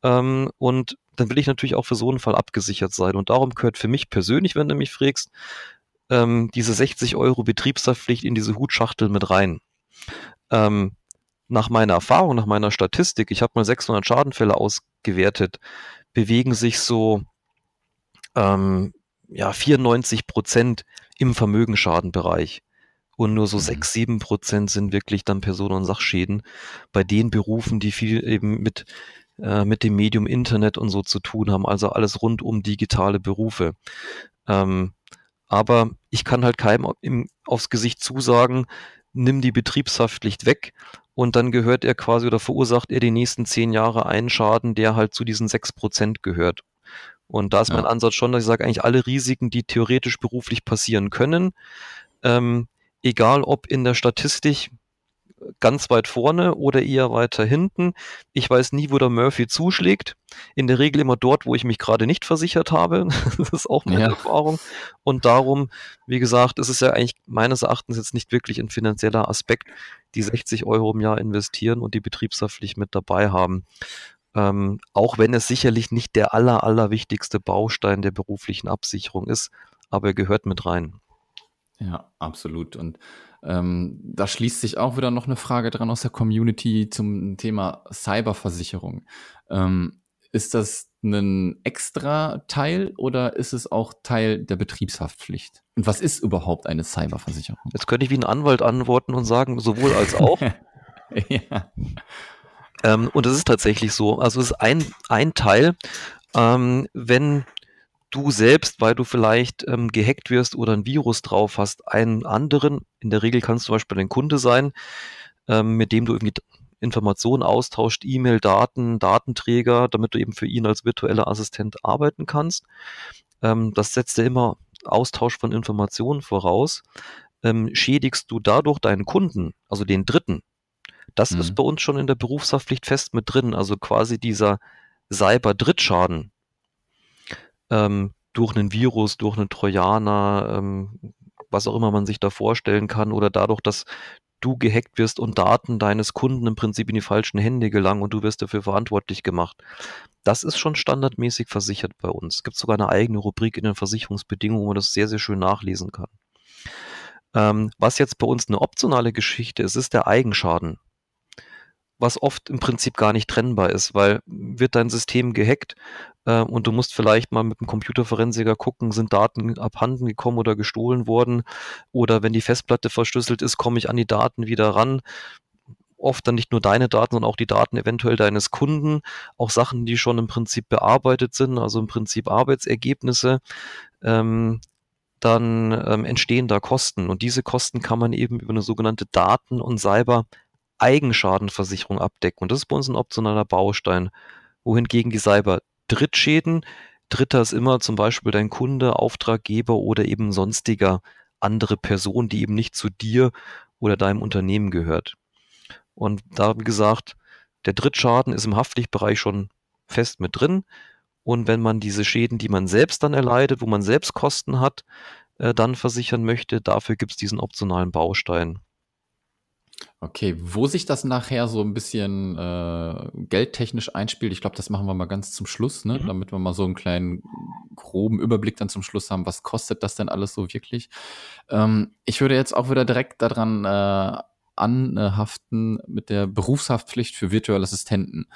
Ähm, und dann will ich natürlich auch für so einen Fall abgesichert sein. Und darum gehört für mich persönlich, wenn du mich fragst, ähm, diese 60 Euro Betriebshaftpflicht in diese Hutschachtel mit rein. Ähm, nach meiner Erfahrung, nach meiner Statistik, ich habe mal 600 Schadenfälle ausgewertet, bewegen sich so ähm, ja, 94 Prozent im Vermögensschadenbereich. Und nur so mhm. 6, 7 Prozent sind wirklich dann Personen- und Sachschäden bei den Berufen, die viel eben mit, äh, mit dem Medium Internet und so zu tun haben. Also alles rund um digitale Berufe. Ähm, aber ich kann halt keinem im, aufs Gesicht zusagen, nimm die Betriebshaftpflicht weg und dann gehört er quasi oder verursacht er die nächsten zehn Jahre einen Schaden, der halt zu diesen sechs Prozent gehört. Und da ist ja. mein Ansatz schon, dass ich sage, eigentlich alle Risiken, die theoretisch beruflich passieren können, ähm, egal ob in der Statistik ganz weit vorne oder eher weiter hinten. Ich weiß nie, wo der Murphy zuschlägt. In der Regel immer dort, wo ich mich gerade nicht versichert habe. das ist auch meine ja. Erfahrung. Und darum, wie gesagt, ist es ja eigentlich meines Erachtens jetzt nicht wirklich ein finanzieller Aspekt, die 60 Euro im Jahr investieren und die Betriebshaftpflicht mit dabei haben. Ähm, auch wenn es sicherlich nicht der aller, aller wichtigste Baustein der beruflichen Absicherung ist, aber er gehört mit rein. Ja, absolut. Und ähm, da schließt sich auch wieder noch eine Frage dran aus der Community zum Thema Cyberversicherung. Ähm, ist das ein extra Teil oder ist es auch Teil der Betriebshaftpflicht? Und was ist überhaupt eine Cyberversicherung? Jetzt könnte ich wie ein Anwalt antworten und sagen, sowohl als auch. ja. Ähm, und es ist tatsächlich so. Also es ist ein, ein Teil, ähm, wenn du selbst, weil du vielleicht ähm, gehackt wirst oder ein Virus drauf hast, einen anderen, in der Regel kannst du zum Beispiel ein Kunde sein, ähm, mit dem du irgendwie Informationen austauscht, E-Mail, Daten, Datenträger, damit du eben für ihn als virtueller Assistent arbeiten kannst. Ähm, das setzt ja immer Austausch von Informationen voraus. Ähm, schädigst du dadurch deinen Kunden, also den Dritten, das mhm. ist bei uns schon in der Berufshaftpflicht fest mit drin, also quasi dieser Cyber-Drittschaden ähm, durch einen Virus, durch einen Trojaner, ähm, was auch immer man sich da vorstellen kann, oder dadurch, dass du gehackt wirst und Daten deines Kunden im Prinzip in die falschen Hände gelangen und du wirst dafür verantwortlich gemacht. Das ist schon standardmäßig versichert bei uns. Es gibt sogar eine eigene Rubrik in den Versicherungsbedingungen, wo man das sehr, sehr schön nachlesen kann. Ähm, was jetzt bei uns eine optionale Geschichte ist, ist der Eigenschaden was oft im Prinzip gar nicht trennbar ist, weil wird dein System gehackt äh, und du musst vielleicht mal mit dem Computerforensiker gucken, sind Daten abhanden gekommen oder gestohlen worden oder wenn die Festplatte verschlüsselt ist, komme ich an die Daten wieder ran. Oft dann nicht nur deine Daten, sondern auch die Daten eventuell deines Kunden, auch Sachen, die schon im Prinzip bearbeitet sind, also im Prinzip Arbeitsergebnisse. Ähm, dann ähm, entstehen da Kosten. Und diese Kosten kann man eben über eine sogenannte Daten- und Cyber- Eigenschadenversicherung abdecken. Und das ist bei uns ein optionaler Baustein. Wohingegen die Cyber-Drittschäden, Dritter ist immer zum Beispiel dein Kunde, Auftraggeber oder eben sonstiger andere Person, die eben nicht zu dir oder deinem Unternehmen gehört. Und da, wie gesagt, der Drittschaden ist im Haftpflichtbereich schon fest mit drin. Und wenn man diese Schäden, die man selbst dann erleidet, wo man selbst Kosten hat, äh, dann versichern möchte, dafür gibt es diesen optionalen Baustein. Okay, wo sich das nachher so ein bisschen äh, geldtechnisch einspielt, ich glaube, das machen wir mal ganz zum Schluss, ne? Mhm. damit wir mal so einen kleinen groben Überblick dann zum Schluss haben, was kostet das denn alles so wirklich. Ähm, ich würde jetzt auch wieder direkt daran äh, anhaften mit der Berufshaftpflicht für virtuelle Assistenten.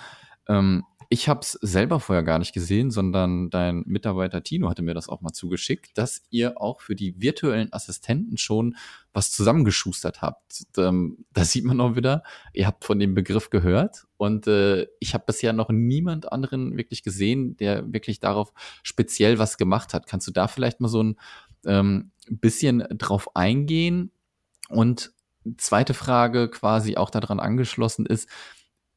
Ähm, ich habe es selber vorher gar nicht gesehen, sondern dein Mitarbeiter Tino hatte mir das auch mal zugeschickt, dass ihr auch für die virtuellen Assistenten schon was zusammengeschustert habt. Ähm, da sieht man auch wieder, ihr habt von dem Begriff gehört und äh, ich habe bisher noch niemand anderen wirklich gesehen, der wirklich darauf speziell was gemacht hat. Kannst du da vielleicht mal so ein ähm, bisschen drauf eingehen? Und zweite Frage quasi auch daran angeschlossen ist,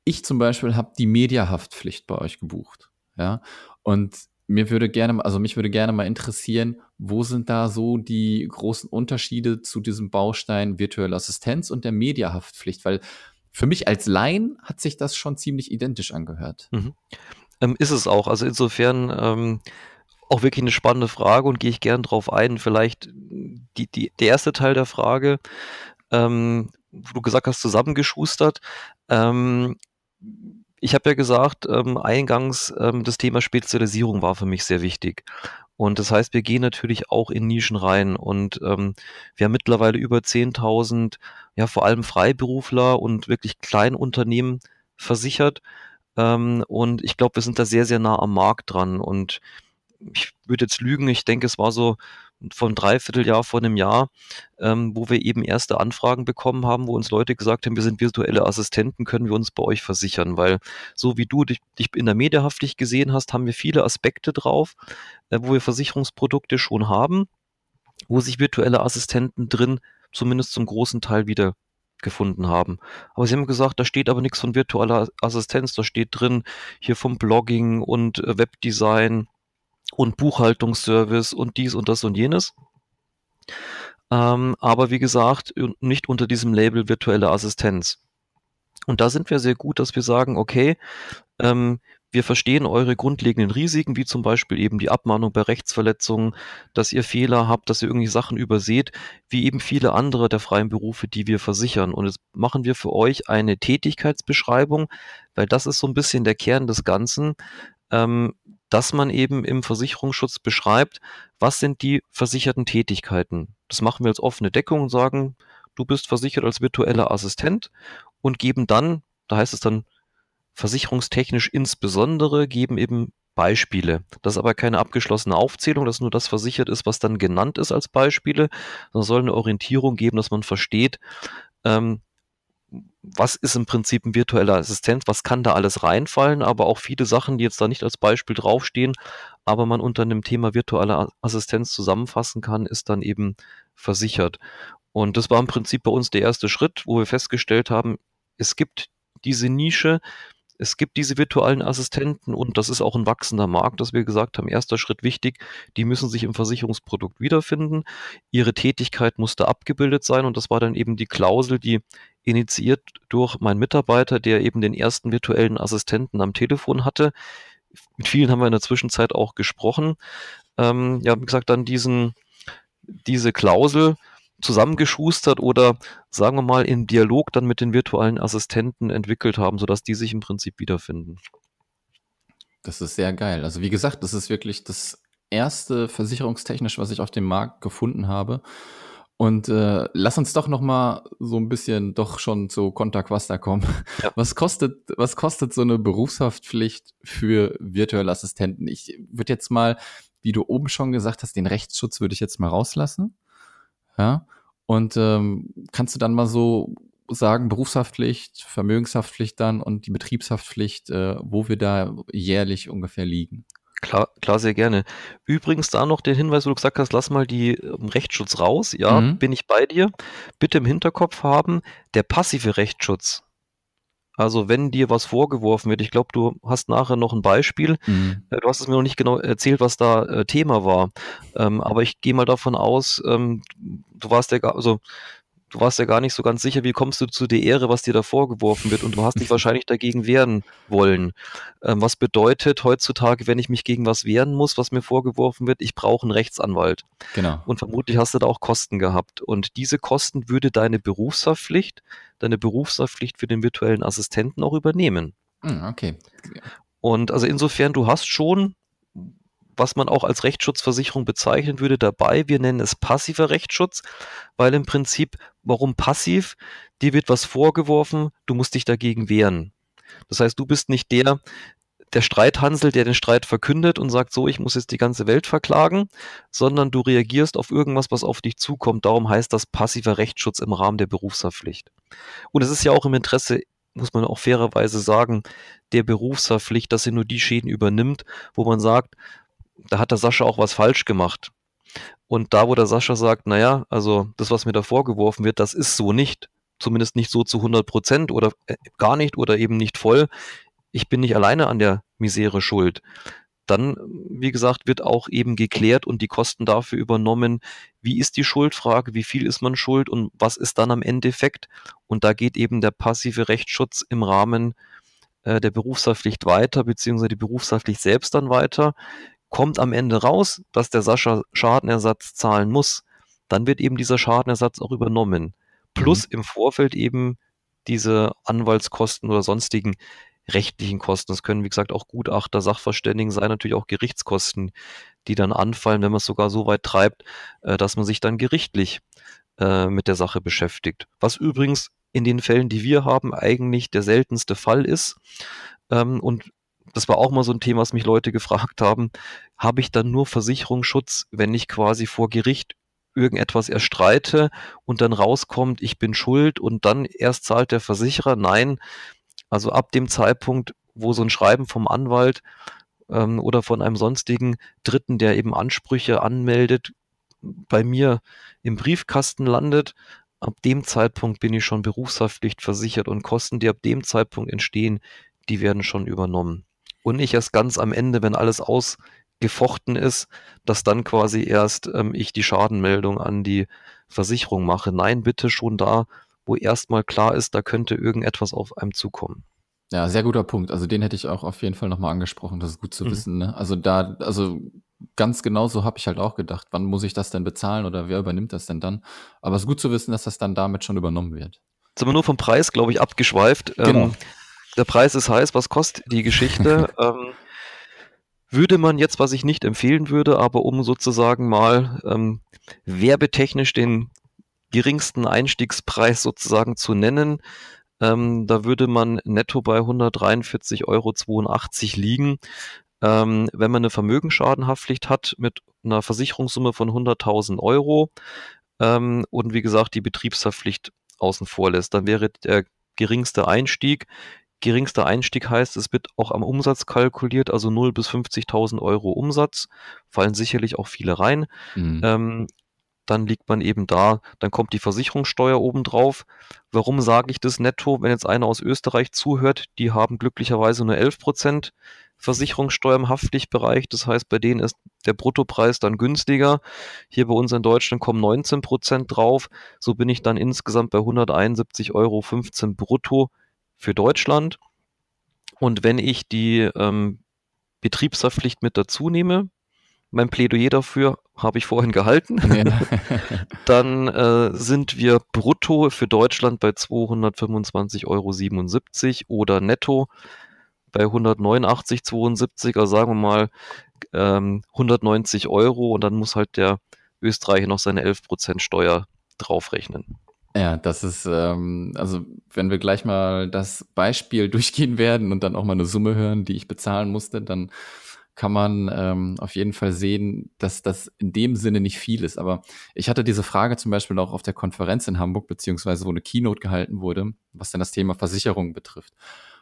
ich zum Beispiel habe die Mediahaftpflicht bei euch gebucht. Ja. Und mir würde gerne, also mich würde gerne mal interessieren, wo sind da so die großen Unterschiede zu diesem Baustein virtuelle Assistenz und der Mediahaftpflicht? Weil für mich als Laien hat sich das schon ziemlich identisch angehört. Mhm. Ähm, ist es auch. Also insofern ähm, auch wirklich eine spannende Frage und gehe ich gern drauf ein. Vielleicht die, die, der erste Teil der Frage, ähm, wo du gesagt hast, zusammengeschustert. Ähm, ich habe ja gesagt, ähm, eingangs, ähm, das Thema Spezialisierung war für mich sehr wichtig. Und das heißt, wir gehen natürlich auch in Nischen rein und ähm, wir haben mittlerweile über 10.000, ja vor allem Freiberufler und wirklich Kleinunternehmen versichert. Ähm, und ich glaube, wir sind da sehr, sehr nah am Markt dran. Und ich würde jetzt lügen, ich denke, es war so von Dreivierteljahr vor einem Jahr, ähm, wo wir eben erste Anfragen bekommen haben, wo uns Leute gesagt haben, wir sind virtuelle Assistenten, können wir uns bei euch versichern, weil so wie du dich, dich in der Medienhaftpflicht gesehen hast, haben wir viele Aspekte drauf, äh, wo wir Versicherungsprodukte schon haben, wo sich virtuelle Assistenten drin zumindest zum großen Teil wieder gefunden haben. Aber sie haben gesagt, da steht aber nichts von virtueller Assistenz, da steht drin hier vom Blogging und äh, Webdesign und Buchhaltungsservice und dies und das und jenes. Ähm, aber wie gesagt, nicht unter diesem Label virtuelle Assistenz. Und da sind wir sehr gut, dass wir sagen, okay, ähm, wir verstehen eure grundlegenden Risiken, wie zum Beispiel eben die Abmahnung bei Rechtsverletzungen, dass ihr Fehler habt, dass ihr irgendwie Sachen überseht, wie eben viele andere der freien Berufe, die wir versichern. Und jetzt machen wir für euch eine Tätigkeitsbeschreibung, weil das ist so ein bisschen der Kern des Ganzen. Ähm, dass man eben im Versicherungsschutz beschreibt, was sind die versicherten Tätigkeiten. Das machen wir als offene Deckung und sagen, du bist versichert als virtueller Assistent und geben dann, da heißt es dann versicherungstechnisch insbesondere, geben eben Beispiele. Das ist aber keine abgeschlossene Aufzählung, dass nur das versichert ist, was dann genannt ist als Beispiele, sondern soll eine Orientierung geben, dass man versteht, ähm, was ist im Prinzip ein virtueller Assistent, was kann da alles reinfallen, aber auch viele Sachen, die jetzt da nicht als Beispiel draufstehen, aber man unter einem Thema virtuelle Assistenz zusammenfassen kann, ist dann eben versichert. Und das war im Prinzip bei uns der erste Schritt, wo wir festgestellt haben, es gibt diese Nische, es gibt diese virtuellen Assistenten und das ist auch ein wachsender Markt, dass wir gesagt haben, erster Schritt wichtig, die müssen sich im Versicherungsprodukt wiederfinden. Ihre Tätigkeit musste abgebildet sein und das war dann eben die Klausel, die initiiert durch meinen Mitarbeiter, der eben den ersten virtuellen Assistenten am Telefon hatte. Mit vielen haben wir in der Zwischenzeit auch gesprochen. Ähm, ja, wie gesagt, dann diesen, diese Klausel zusammengeschustert oder sagen wir mal in Dialog dann mit den virtuellen Assistenten entwickelt haben, sodass die sich im Prinzip wiederfinden. Das ist sehr geil. Also wie gesagt, das ist wirklich das erste versicherungstechnisch, was ich auf dem Markt gefunden habe. Und äh, lass uns doch noch mal so ein bisschen doch schon zu Conta Quasta kommen. Ja. Was kostet was kostet so eine Berufshaftpflicht für virtuelle Assistenten? Ich würde jetzt mal, wie du oben schon gesagt hast, den Rechtsschutz würde ich jetzt mal rauslassen. Ja. Und ähm, kannst du dann mal so sagen, Berufshaftpflicht, Vermögenshaftpflicht dann und die Betriebshaftpflicht, äh, wo wir da jährlich ungefähr liegen? Klar, klar, sehr gerne. Übrigens da noch den Hinweis, wo du gesagt hast, lass mal die ähm, Rechtsschutz raus. Ja, mhm. bin ich bei dir. Bitte im Hinterkopf haben, der passive Rechtsschutz. Also wenn dir was vorgeworfen wird, ich glaube, du hast nachher noch ein Beispiel. Mhm. Äh, du hast es mir noch nicht genau erzählt, was da äh, Thema war. Ähm, aber ich gehe mal davon aus, ähm, du warst ja, also du warst ja gar nicht so ganz sicher, wie kommst du zu der Ehre, was dir da vorgeworfen wird und du hast dich wahrscheinlich dagegen wehren wollen. Ähm, was bedeutet heutzutage, wenn ich mich gegen was wehren muss, was mir vorgeworfen wird, ich brauche einen Rechtsanwalt. Genau. Und vermutlich hast du da auch Kosten gehabt. Und diese Kosten würde deine Berufshaftpflicht, deine Berufshaftpflicht für den virtuellen Assistenten auch übernehmen. Hm, okay. Und also insofern, du hast schon was man auch als Rechtsschutzversicherung bezeichnen würde, dabei. Wir nennen es passiver Rechtsschutz, weil im Prinzip, warum passiv? Dir wird was vorgeworfen, du musst dich dagegen wehren. Das heißt, du bist nicht der, der Streithansel, der den Streit verkündet und sagt, so, ich muss jetzt die ganze Welt verklagen, sondern du reagierst auf irgendwas, was auf dich zukommt. Darum heißt das passiver Rechtsschutz im Rahmen der Berufshaftpflicht. Und es ist ja auch im Interesse, muss man auch fairerweise sagen, der Berufshaftpflicht, dass sie nur die Schäden übernimmt, wo man sagt, da hat der Sascha auch was falsch gemacht. Und da, wo der Sascha sagt, naja, also das, was mir da vorgeworfen wird, das ist so nicht. Zumindest nicht so zu 100 Prozent oder äh, gar nicht oder eben nicht voll. Ich bin nicht alleine an der Misere schuld. Dann, wie gesagt, wird auch eben geklärt und die Kosten dafür übernommen. Wie ist die Schuldfrage? Wie viel ist man schuld? Und was ist dann am Endeffekt? Und da geht eben der passive Rechtsschutz im Rahmen äh, der Berufshaftpflicht weiter, beziehungsweise die Berufshaftpflicht selbst dann weiter kommt am Ende raus, dass der Sascha Schadenersatz zahlen muss, dann wird eben dieser Schadenersatz auch übernommen. Plus mhm. im Vorfeld eben diese Anwaltskosten oder sonstigen rechtlichen Kosten. Das können, wie gesagt, auch Gutachter, Sachverständigen sein, natürlich auch Gerichtskosten, die dann anfallen, wenn man es sogar so weit treibt, äh, dass man sich dann gerichtlich äh, mit der Sache beschäftigt. Was übrigens in den Fällen, die wir haben, eigentlich der seltenste Fall ist. Ähm, und das war auch mal so ein Thema, was mich Leute gefragt haben, habe ich dann nur Versicherungsschutz, wenn ich quasi vor Gericht irgendetwas erstreite und dann rauskommt, ich bin schuld und dann erst zahlt der Versicherer? Nein, also ab dem Zeitpunkt, wo so ein Schreiben vom Anwalt ähm, oder von einem sonstigen Dritten, der eben Ansprüche anmeldet, bei mir im Briefkasten landet, ab dem Zeitpunkt bin ich schon berufshaftpflicht versichert und Kosten, die ab dem Zeitpunkt entstehen, die werden schon übernommen. Und nicht erst ganz am Ende, wenn alles ausgefochten ist, dass dann quasi erst ähm, ich die Schadenmeldung an die Versicherung mache. Nein, bitte schon da, wo erstmal klar ist, da könnte irgendetwas auf einem zukommen. Ja, sehr guter Punkt. Also den hätte ich auch auf jeden Fall nochmal angesprochen. Das ist gut zu mhm. wissen. Ne? Also da, also ganz genau so habe ich halt auch gedacht. Wann muss ich das denn bezahlen oder wer übernimmt das denn dann? Aber es ist gut zu wissen, dass das dann damit schon übernommen wird. Jetzt sind wir nur vom Preis, glaube ich, abgeschweift. Ähm, genau. Ähm, der Preis ist heiß. Was kostet die Geschichte? ähm, würde man jetzt, was ich nicht empfehlen würde, aber um sozusagen mal ähm, werbetechnisch den geringsten Einstiegspreis sozusagen zu nennen. Ähm, da würde man netto bei 143,82 Euro liegen. Ähm, wenn man eine Vermögensschadenhaftpflicht hat mit einer Versicherungssumme von 100.000 Euro ähm, und wie gesagt die Betriebshaftpflicht außen vor lässt, dann wäre der geringste Einstieg. Geringster Einstieg heißt, es wird auch am Umsatz kalkuliert, also 0 bis 50.000 Euro Umsatz, fallen sicherlich auch viele rein. Mhm. Ähm, dann liegt man eben da, dann kommt die Versicherungssteuer obendrauf. Warum sage ich das netto? Wenn jetzt einer aus Österreich zuhört, die haben glücklicherweise nur 11 Prozent Versicherungssteuer im Haftpflichtbereich. Das heißt, bei denen ist der Bruttopreis dann günstiger. Hier bei uns in Deutschland kommen 19 Prozent drauf. So bin ich dann insgesamt bei 171,15 Euro brutto für Deutschland. Und wenn ich die ähm, Betriebshaftpflicht mit dazu nehme, mein Plädoyer dafür habe ich vorhin gehalten. Ja. Dann äh, sind wir brutto für Deutschland bei 225,77 Euro oder netto bei 189,72, also sagen wir mal ähm, 190 Euro und dann muss halt der Österreicher noch seine 11% Steuer draufrechnen. Ja, das ist, ähm, also wenn wir gleich mal das Beispiel durchgehen werden und dann auch mal eine Summe hören, die ich bezahlen musste, dann kann man ähm, auf jeden Fall sehen, dass das in dem Sinne nicht viel ist. Aber ich hatte diese Frage zum Beispiel auch auf der Konferenz in Hamburg, beziehungsweise wo eine Keynote gehalten wurde, was denn das Thema Versicherung betrifft.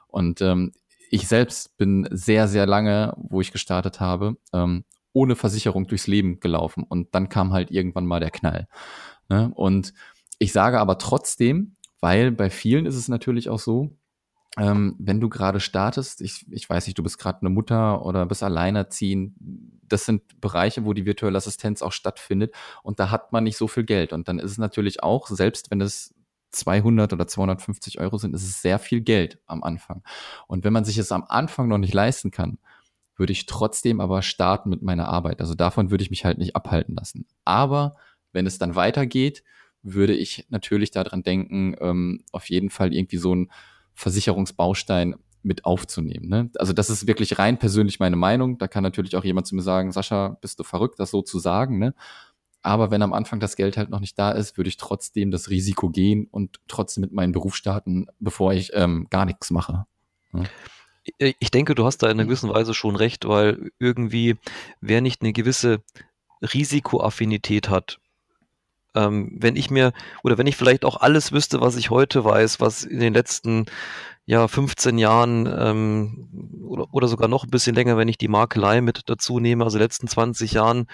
Und ähm, ich selbst bin sehr, sehr lange, wo ich gestartet habe, ähm, ohne Versicherung durchs Leben gelaufen. Und dann kam halt irgendwann mal der Knall. Ne? Und ich sage aber trotzdem, weil bei vielen ist es natürlich auch so, ähm, wenn du gerade startest, ich, ich weiß nicht, du bist gerade eine Mutter oder bist alleinerziehend, das sind Bereiche, wo die virtuelle Assistenz auch stattfindet und da hat man nicht so viel Geld. Und dann ist es natürlich auch, selbst wenn es 200 oder 250 Euro sind, ist es sehr viel Geld am Anfang. Und wenn man sich es am Anfang noch nicht leisten kann, würde ich trotzdem aber starten mit meiner Arbeit. Also davon würde ich mich halt nicht abhalten lassen. Aber wenn es dann weitergeht, würde ich natürlich daran denken, ähm, auf jeden Fall irgendwie so ein Versicherungsbaustein mit aufzunehmen. Ne? Also das ist wirklich rein persönlich meine Meinung. Da kann natürlich auch jemand zu mir sagen, Sascha, bist du verrückt, das so zu sagen. Ne? Aber wenn am Anfang das Geld halt noch nicht da ist, würde ich trotzdem das Risiko gehen und trotzdem mit meinem Beruf starten, bevor ich ähm, gar nichts mache. Ne? Ich denke, du hast da in einer gewissen Weise schon recht, weil irgendwie, wer nicht eine gewisse Risikoaffinität hat, ähm, wenn ich mir oder wenn ich vielleicht auch alles wüsste, was ich heute weiß, was in den letzten ja 15 Jahren ähm, oder, oder sogar noch ein bisschen länger, wenn ich die Makelei mit dazu nehme, also letzten 20 Jahren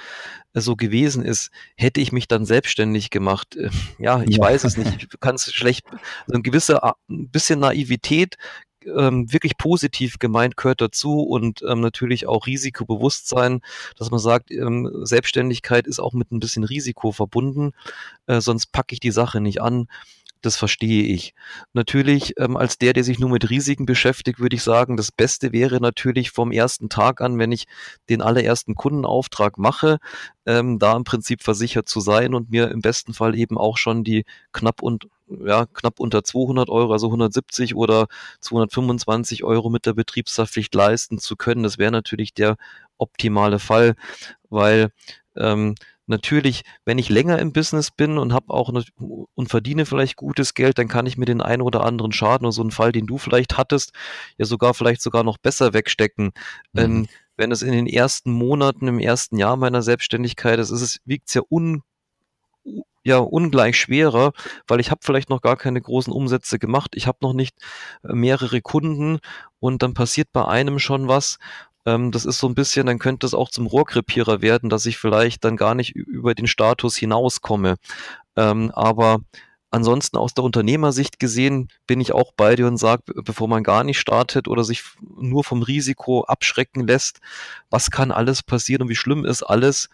äh, so gewesen ist, hätte ich mich dann selbstständig gemacht. Äh, ja, ich ja. weiß es nicht. Ich kann es schlecht. Also ein gewisser ein bisschen Naivität ähm, wirklich positiv gemeint gehört dazu und ähm, natürlich auch Risikobewusstsein, dass man sagt, ähm, Selbstständigkeit ist auch mit ein bisschen Risiko verbunden, äh, sonst packe ich die Sache nicht an. Das verstehe ich. Natürlich, ähm, als der, der sich nur mit Risiken beschäftigt, würde ich sagen, das Beste wäre natürlich vom ersten Tag an, wenn ich den allerersten Kundenauftrag mache, ähm, da im Prinzip versichert zu sein und mir im besten Fall eben auch schon die knapp und ja, knapp unter 200 Euro, also 170 oder 225 Euro mit der Betriebshaftpflicht leisten zu können. Das wäre natürlich der optimale Fall, weil ähm, natürlich, wenn ich länger im Business bin und habe auch eine, und verdiene vielleicht gutes Geld, dann kann ich mir den einen oder anderen Schaden oder so einen Fall, den du vielleicht hattest, ja sogar vielleicht sogar noch besser wegstecken. Mhm. Ähm, wenn es in den ersten Monaten, im ersten Jahr meiner Selbstständigkeit ist, ist es wiegt es ja un ja ungleich schwerer, weil ich habe vielleicht noch gar keine großen Umsätze gemacht, ich habe noch nicht äh, mehrere Kunden und dann passiert bei einem schon was ähm, das ist so ein bisschen, dann könnte es auch zum Rohrkrepierer werden, dass ich vielleicht dann gar nicht über den Status hinauskomme. Ähm, aber Ansonsten aus der Unternehmersicht gesehen bin ich auch bei dir und sage, bevor man gar nicht startet oder sich nur vom Risiko abschrecken lässt, was kann alles passieren und wie schlimm ist alles,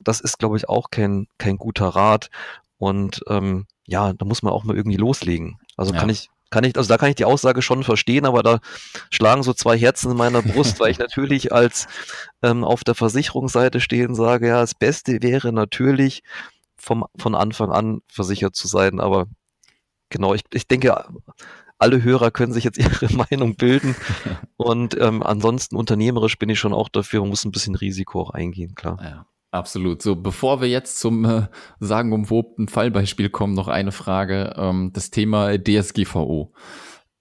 das ist, glaube ich, auch kein, kein guter Rat. Und ähm, ja, da muss man auch mal irgendwie loslegen. Also ja. kann ich, kann ich, also da kann ich die Aussage schon verstehen, aber da schlagen so zwei Herzen in meiner Brust, weil ich natürlich als ähm, auf der Versicherungsseite stehe und sage, ja, das Beste wäre natürlich, vom, von Anfang an versichert zu sein, aber genau, ich, ich denke, alle Hörer können sich jetzt ihre Meinung bilden. Und ähm, ansonsten unternehmerisch bin ich schon auch dafür, man muss ein bisschen Risiko auch eingehen, klar. Ja. Absolut. So, bevor wir jetzt zum äh, sagenumwobten Fallbeispiel kommen, noch eine Frage. Ähm, das Thema DSGVO.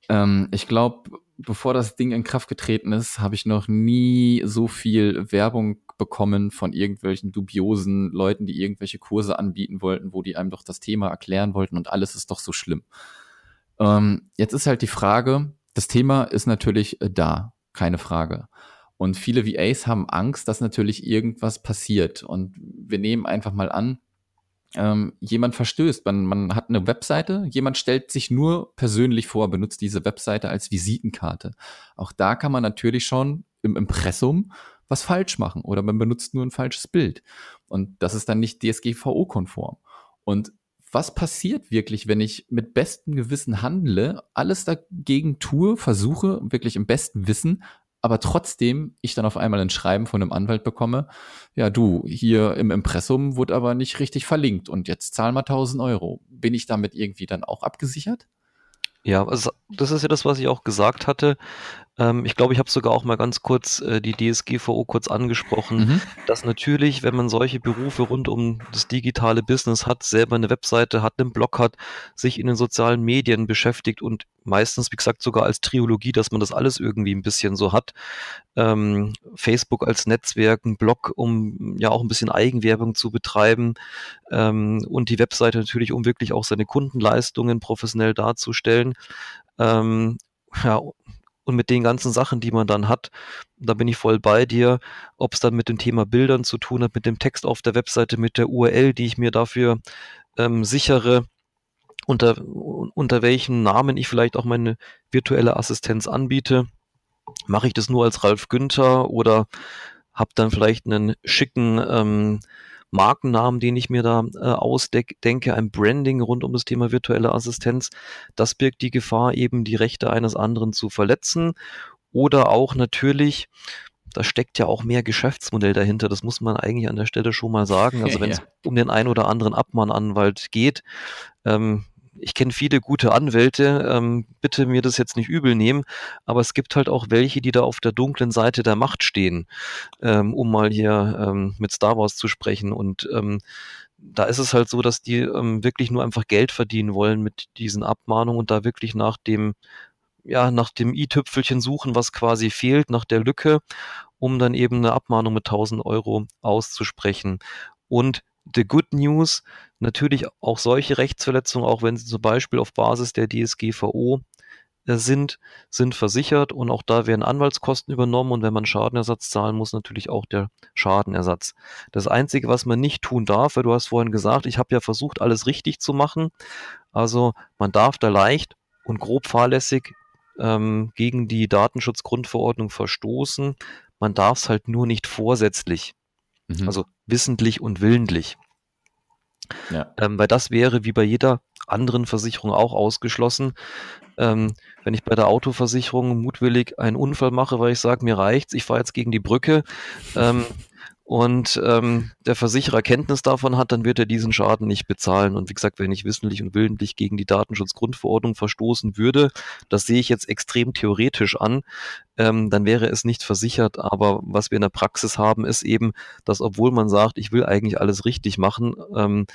Ähm, ich glaube, bevor das Ding in Kraft getreten ist, habe ich noch nie so viel Werbung bekommen von irgendwelchen dubiosen Leuten, die irgendwelche Kurse anbieten wollten, wo die einem doch das Thema erklären wollten und alles ist doch so schlimm. Ähm, jetzt ist halt die Frage, das Thema ist natürlich äh, da, keine Frage. Und viele VAs haben Angst, dass natürlich irgendwas passiert. Und wir nehmen einfach mal an, ähm, jemand verstößt. Man, man hat eine Webseite, jemand stellt sich nur persönlich vor, benutzt diese Webseite als Visitenkarte. Auch da kann man natürlich schon im Impressum was falsch machen oder man benutzt nur ein falsches Bild. Und das ist dann nicht DSGVO-konform. Und was passiert wirklich, wenn ich mit bestem Gewissen handle, alles dagegen tue, versuche, wirklich im besten Wissen, aber trotzdem ich dann auf einmal ein Schreiben von einem Anwalt bekomme, ja du, hier im Impressum wurde aber nicht richtig verlinkt und jetzt zahl mal 1000 Euro. Bin ich damit irgendwie dann auch abgesichert? Ja, also das ist ja das, was ich auch gesagt hatte. Ähm, ich glaube, ich habe sogar auch mal ganz kurz äh, die DSGVO kurz angesprochen, mhm. dass natürlich, wenn man solche Berufe rund um das digitale Business hat, selber eine Webseite hat, einen Blog hat, sich in den sozialen Medien beschäftigt und meistens, wie gesagt, sogar als Triologie, dass man das alles irgendwie ein bisschen so hat. Ähm, Facebook als Netzwerk, ein Blog, um ja auch ein bisschen Eigenwerbung zu betreiben ähm, und die Webseite natürlich, um wirklich auch seine Kundenleistungen professionell darzustellen. Ähm, ja, und mit den ganzen Sachen, die man dann hat, da bin ich voll bei dir, ob es dann mit dem Thema Bildern zu tun hat, mit dem Text auf der Webseite, mit der URL, die ich mir dafür ähm, sichere, unter, unter welchem Namen ich vielleicht auch meine virtuelle Assistenz anbiete. Mache ich das nur als Ralf Günther oder habe dann vielleicht einen schicken ähm, Markennamen, den ich mir da äh, ausdenke, ein Branding rund um das Thema virtuelle Assistenz, das birgt die Gefahr, eben die Rechte eines anderen zu verletzen. Oder auch natürlich, da steckt ja auch mehr Geschäftsmodell dahinter. Das muss man eigentlich an der Stelle schon mal sagen. Also wenn es ja. um den ein oder anderen Abmahnanwalt geht, ähm, ich kenne viele gute Anwälte, ähm, bitte mir das jetzt nicht übel nehmen, aber es gibt halt auch welche, die da auf der dunklen Seite der Macht stehen, ähm, um mal hier ähm, mit Star Wars zu sprechen. Und ähm, da ist es halt so, dass die ähm, wirklich nur einfach Geld verdienen wollen mit diesen Abmahnungen und da wirklich nach dem ja, nach dem i-Tüpfelchen suchen, was quasi fehlt, nach der Lücke, um dann eben eine Abmahnung mit 1000 Euro auszusprechen. Und the good news, natürlich auch solche Rechtsverletzungen, auch wenn sie zum Beispiel auf Basis der DSGVO äh, sind, sind versichert und auch da werden Anwaltskosten übernommen und wenn man Schadenersatz zahlen muss, natürlich auch der Schadenersatz. Das Einzige, was man nicht tun darf, weil du hast vorhin gesagt, ich habe ja versucht, alles richtig zu machen. Also man darf da leicht und grob fahrlässig ähm, gegen die Datenschutzgrundverordnung verstoßen. Man darf es halt nur nicht vorsätzlich. Mhm. Also wissentlich und willentlich. Ja. Ähm, weil das wäre wie bei jeder anderen Versicherung auch ausgeschlossen. Ähm, wenn ich bei der Autoversicherung mutwillig einen Unfall mache, weil ich sage, mir reicht's, ich fahre jetzt gegen die Brücke ähm, und ähm, der Versicherer Kenntnis davon hat, dann wird er diesen Schaden nicht bezahlen. Und wie gesagt, wenn ich wissentlich und willentlich gegen die Datenschutzgrundverordnung verstoßen würde, das sehe ich jetzt extrem theoretisch an, ähm, dann wäre es nicht versichert. Aber was wir in der Praxis haben, ist eben, dass obwohl man sagt, ich will eigentlich alles richtig machen, ähm,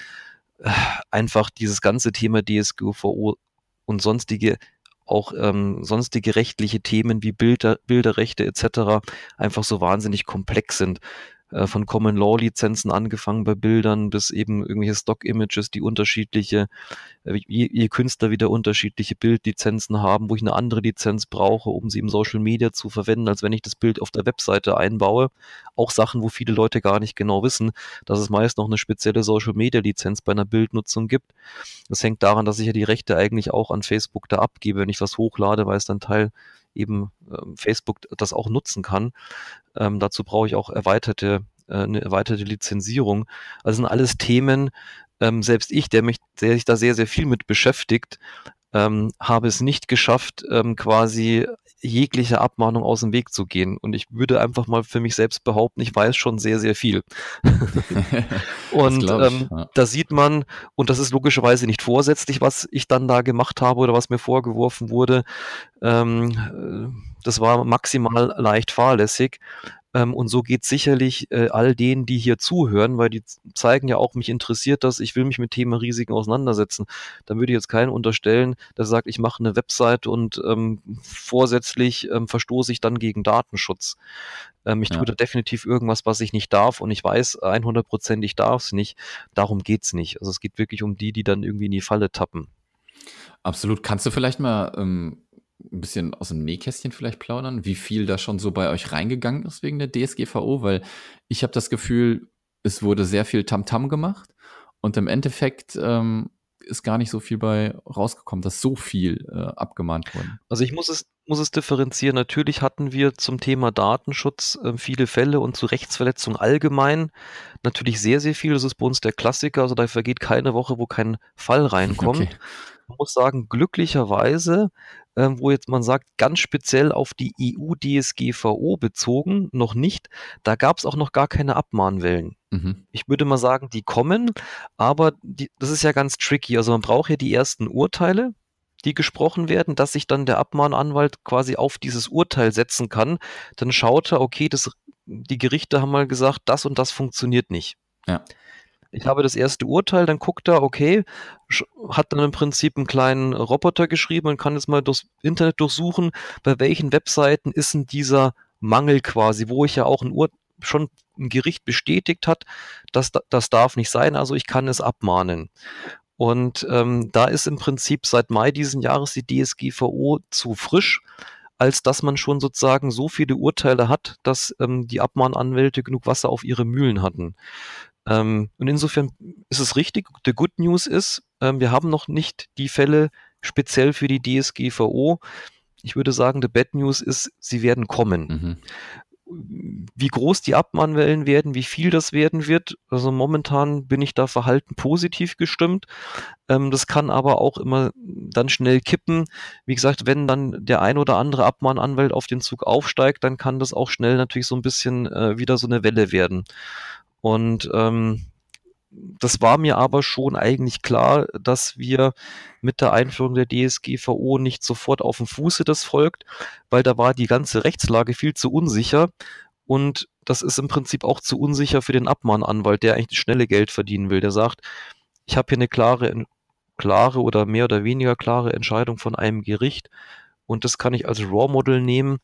einfach dieses ganze Thema DSGVO und sonstige auch ähm, sonstige rechtliche Themen wie Bilder, Bilderrechte etc. einfach so wahnsinnig komplex sind. Äh, von Common Law Lizenzen angefangen bei Bildern bis eben irgendwelche Stock Images, die unterschiedliche, äh, je, je Künstler wieder unterschiedliche Bildlizenzen haben, wo ich eine andere Lizenz brauche, um sie im Social Media zu verwenden, als wenn ich das Bild auf der Webseite einbaue. Auch Sachen, wo viele Leute gar nicht genau wissen, dass es meist noch eine spezielle Social Media Lizenz bei einer Bildnutzung gibt. Das hängt daran, dass ich ja die Rechte eigentlich auch an Facebook da abgebe, wenn ich was hochlade, weil es dann Teil eben ähm, Facebook das auch nutzen kann. Ähm, dazu brauche ich auch erweiterte, äh, eine erweiterte Lizenzierung. Also sind alles Themen, ähm, selbst ich, der mich, der sich da sehr, sehr viel mit beschäftigt, ähm, habe es nicht geschafft, ähm, quasi jegliche Abmahnung aus dem Weg zu gehen. Und ich würde einfach mal für mich selbst behaupten, ich weiß schon sehr, sehr viel. und ich, ähm, ja. da sieht man, und das ist logischerweise nicht vorsätzlich, was ich dann da gemacht habe oder was mir vorgeworfen wurde. Ähm, äh, das war maximal leicht fahrlässig. Ähm, und so geht sicherlich äh, all denen, die hier zuhören, weil die zeigen ja auch, mich interessiert das, ich will mich mit Thema Risiken auseinandersetzen. Dann würde ich jetzt keinen unterstellen, der sagt, ich mache eine Website und ähm, vorsätzlich ähm, verstoße ich dann gegen Datenschutz. Ähm, ich ja. tue da definitiv irgendwas, was ich nicht darf und ich weiß 100 Prozent, ich darf es nicht. Darum geht's nicht. Also es geht wirklich um die, die dann irgendwie in die Falle tappen. Absolut. Kannst du vielleicht mal ähm, ein bisschen aus dem Nähkästchen vielleicht plaudern, wie viel da schon so bei euch reingegangen ist wegen der DSGVO? Weil ich habe das Gefühl, es wurde sehr viel Tamtam -Tam gemacht und im Endeffekt ähm, ist gar nicht so viel bei rausgekommen, dass so viel äh, abgemahnt wurde. Also ich muss es, muss es differenzieren. Natürlich hatten wir zum Thema Datenschutz äh, viele Fälle und zu Rechtsverletzungen allgemein natürlich sehr, sehr viel. Das ist bei uns der Klassiker. Also da vergeht keine Woche, wo kein Fall reinkommt. Okay. Man muss sagen, glücklicherweise ähm, wo jetzt man sagt, ganz speziell auf die EU-DSGVO bezogen, noch nicht. Da gab es auch noch gar keine Abmahnwellen. Mhm. Ich würde mal sagen, die kommen, aber die, das ist ja ganz tricky. Also man braucht ja die ersten Urteile, die gesprochen werden, dass sich dann der Abmahnanwalt quasi auf dieses Urteil setzen kann. Dann schaut er, okay, das, die Gerichte haben mal gesagt, das und das funktioniert nicht. Ja. Ich habe das erste Urteil, dann guckt er, okay, hat dann im Prinzip einen kleinen Roboter geschrieben und kann jetzt mal durchs Internet durchsuchen, bei welchen Webseiten ist denn dieser Mangel quasi, wo ich ja auch ein Ur schon ein Gericht bestätigt hat, dass das darf nicht sein, also ich kann es abmahnen. Und ähm, da ist im Prinzip seit Mai diesen Jahres die DSGVO zu frisch, als dass man schon sozusagen so viele Urteile hat, dass ähm, die Abmahnanwälte genug Wasser auf ihre Mühlen hatten. Ähm, und insofern ist es richtig. The Good News ist, ähm, wir haben noch nicht die Fälle speziell für die DSGVO. Ich würde sagen, the Bad News ist, sie werden kommen. Mhm wie groß die Abmahnwellen werden, wie viel das werden wird. Also momentan bin ich da verhalten positiv gestimmt. Ähm, das kann aber auch immer dann schnell kippen. Wie gesagt, wenn dann der ein oder andere Abmahnanwalt auf den Zug aufsteigt, dann kann das auch schnell natürlich so ein bisschen äh, wieder so eine Welle werden. Und ähm, das war mir aber schon eigentlich klar, dass wir mit der Einführung der DSGVO nicht sofort auf dem Fuße das folgt, weil da war die ganze Rechtslage viel zu unsicher und das ist im Prinzip auch zu unsicher für den Abmahnanwalt, der eigentlich schnelle Geld verdienen will. Der sagt, ich habe hier eine klare, klare oder mehr oder weniger klare Entscheidung von einem Gericht und das kann ich als Raw-Model nehmen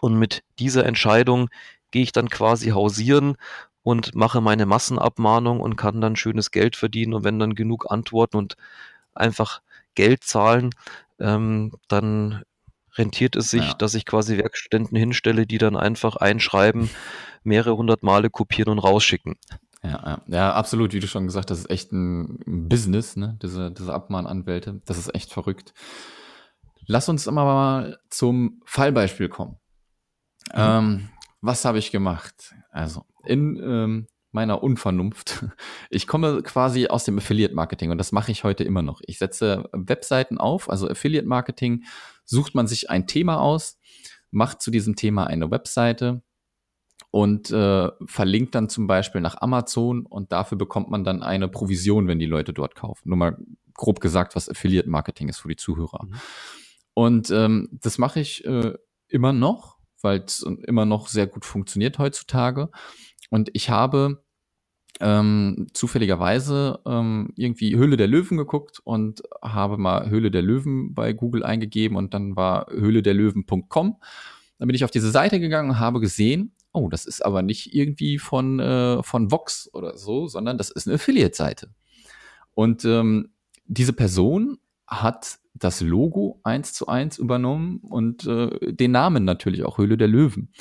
und mit dieser Entscheidung gehe ich dann quasi hausieren und mache meine Massenabmahnung und kann dann schönes Geld verdienen. Und wenn dann genug antworten und einfach Geld zahlen, ähm, dann rentiert es sich, ja. dass ich quasi Werkstätten hinstelle, die dann einfach einschreiben, mehrere hundert Male kopieren und rausschicken. Ja, ja, absolut, wie du schon gesagt hast, das ist echt ein Business, ne? diese, diese Abmahnanwälte. Das ist echt verrückt. Lass uns immer mal zum Fallbeispiel kommen. Mhm. Ähm, was habe ich gemacht? Also, in ähm, meiner Unvernunft. Ich komme quasi aus dem Affiliate-Marketing und das mache ich heute immer noch. Ich setze Webseiten auf, also Affiliate-Marketing, sucht man sich ein Thema aus, macht zu diesem Thema eine Webseite und äh, verlinkt dann zum Beispiel nach Amazon und dafür bekommt man dann eine Provision, wenn die Leute dort kaufen. Nur mal grob gesagt, was Affiliate Marketing ist für die Zuhörer. Mhm. Und ähm, das mache ich äh, immer noch, weil es immer noch sehr gut funktioniert heutzutage. Und ich habe ähm, zufälligerweise ähm, irgendwie Höhle der Löwen geguckt und habe mal Höhle der Löwen bei Google eingegeben und dann war höhle der Löwen.com. Dann bin ich auf diese Seite gegangen und habe gesehen, oh, das ist aber nicht irgendwie von, äh, von Vox oder so, sondern das ist eine Affiliate-Seite. Und ähm, diese Person hat das Logo eins zu eins übernommen und äh, den Namen natürlich auch Höhle der Löwen.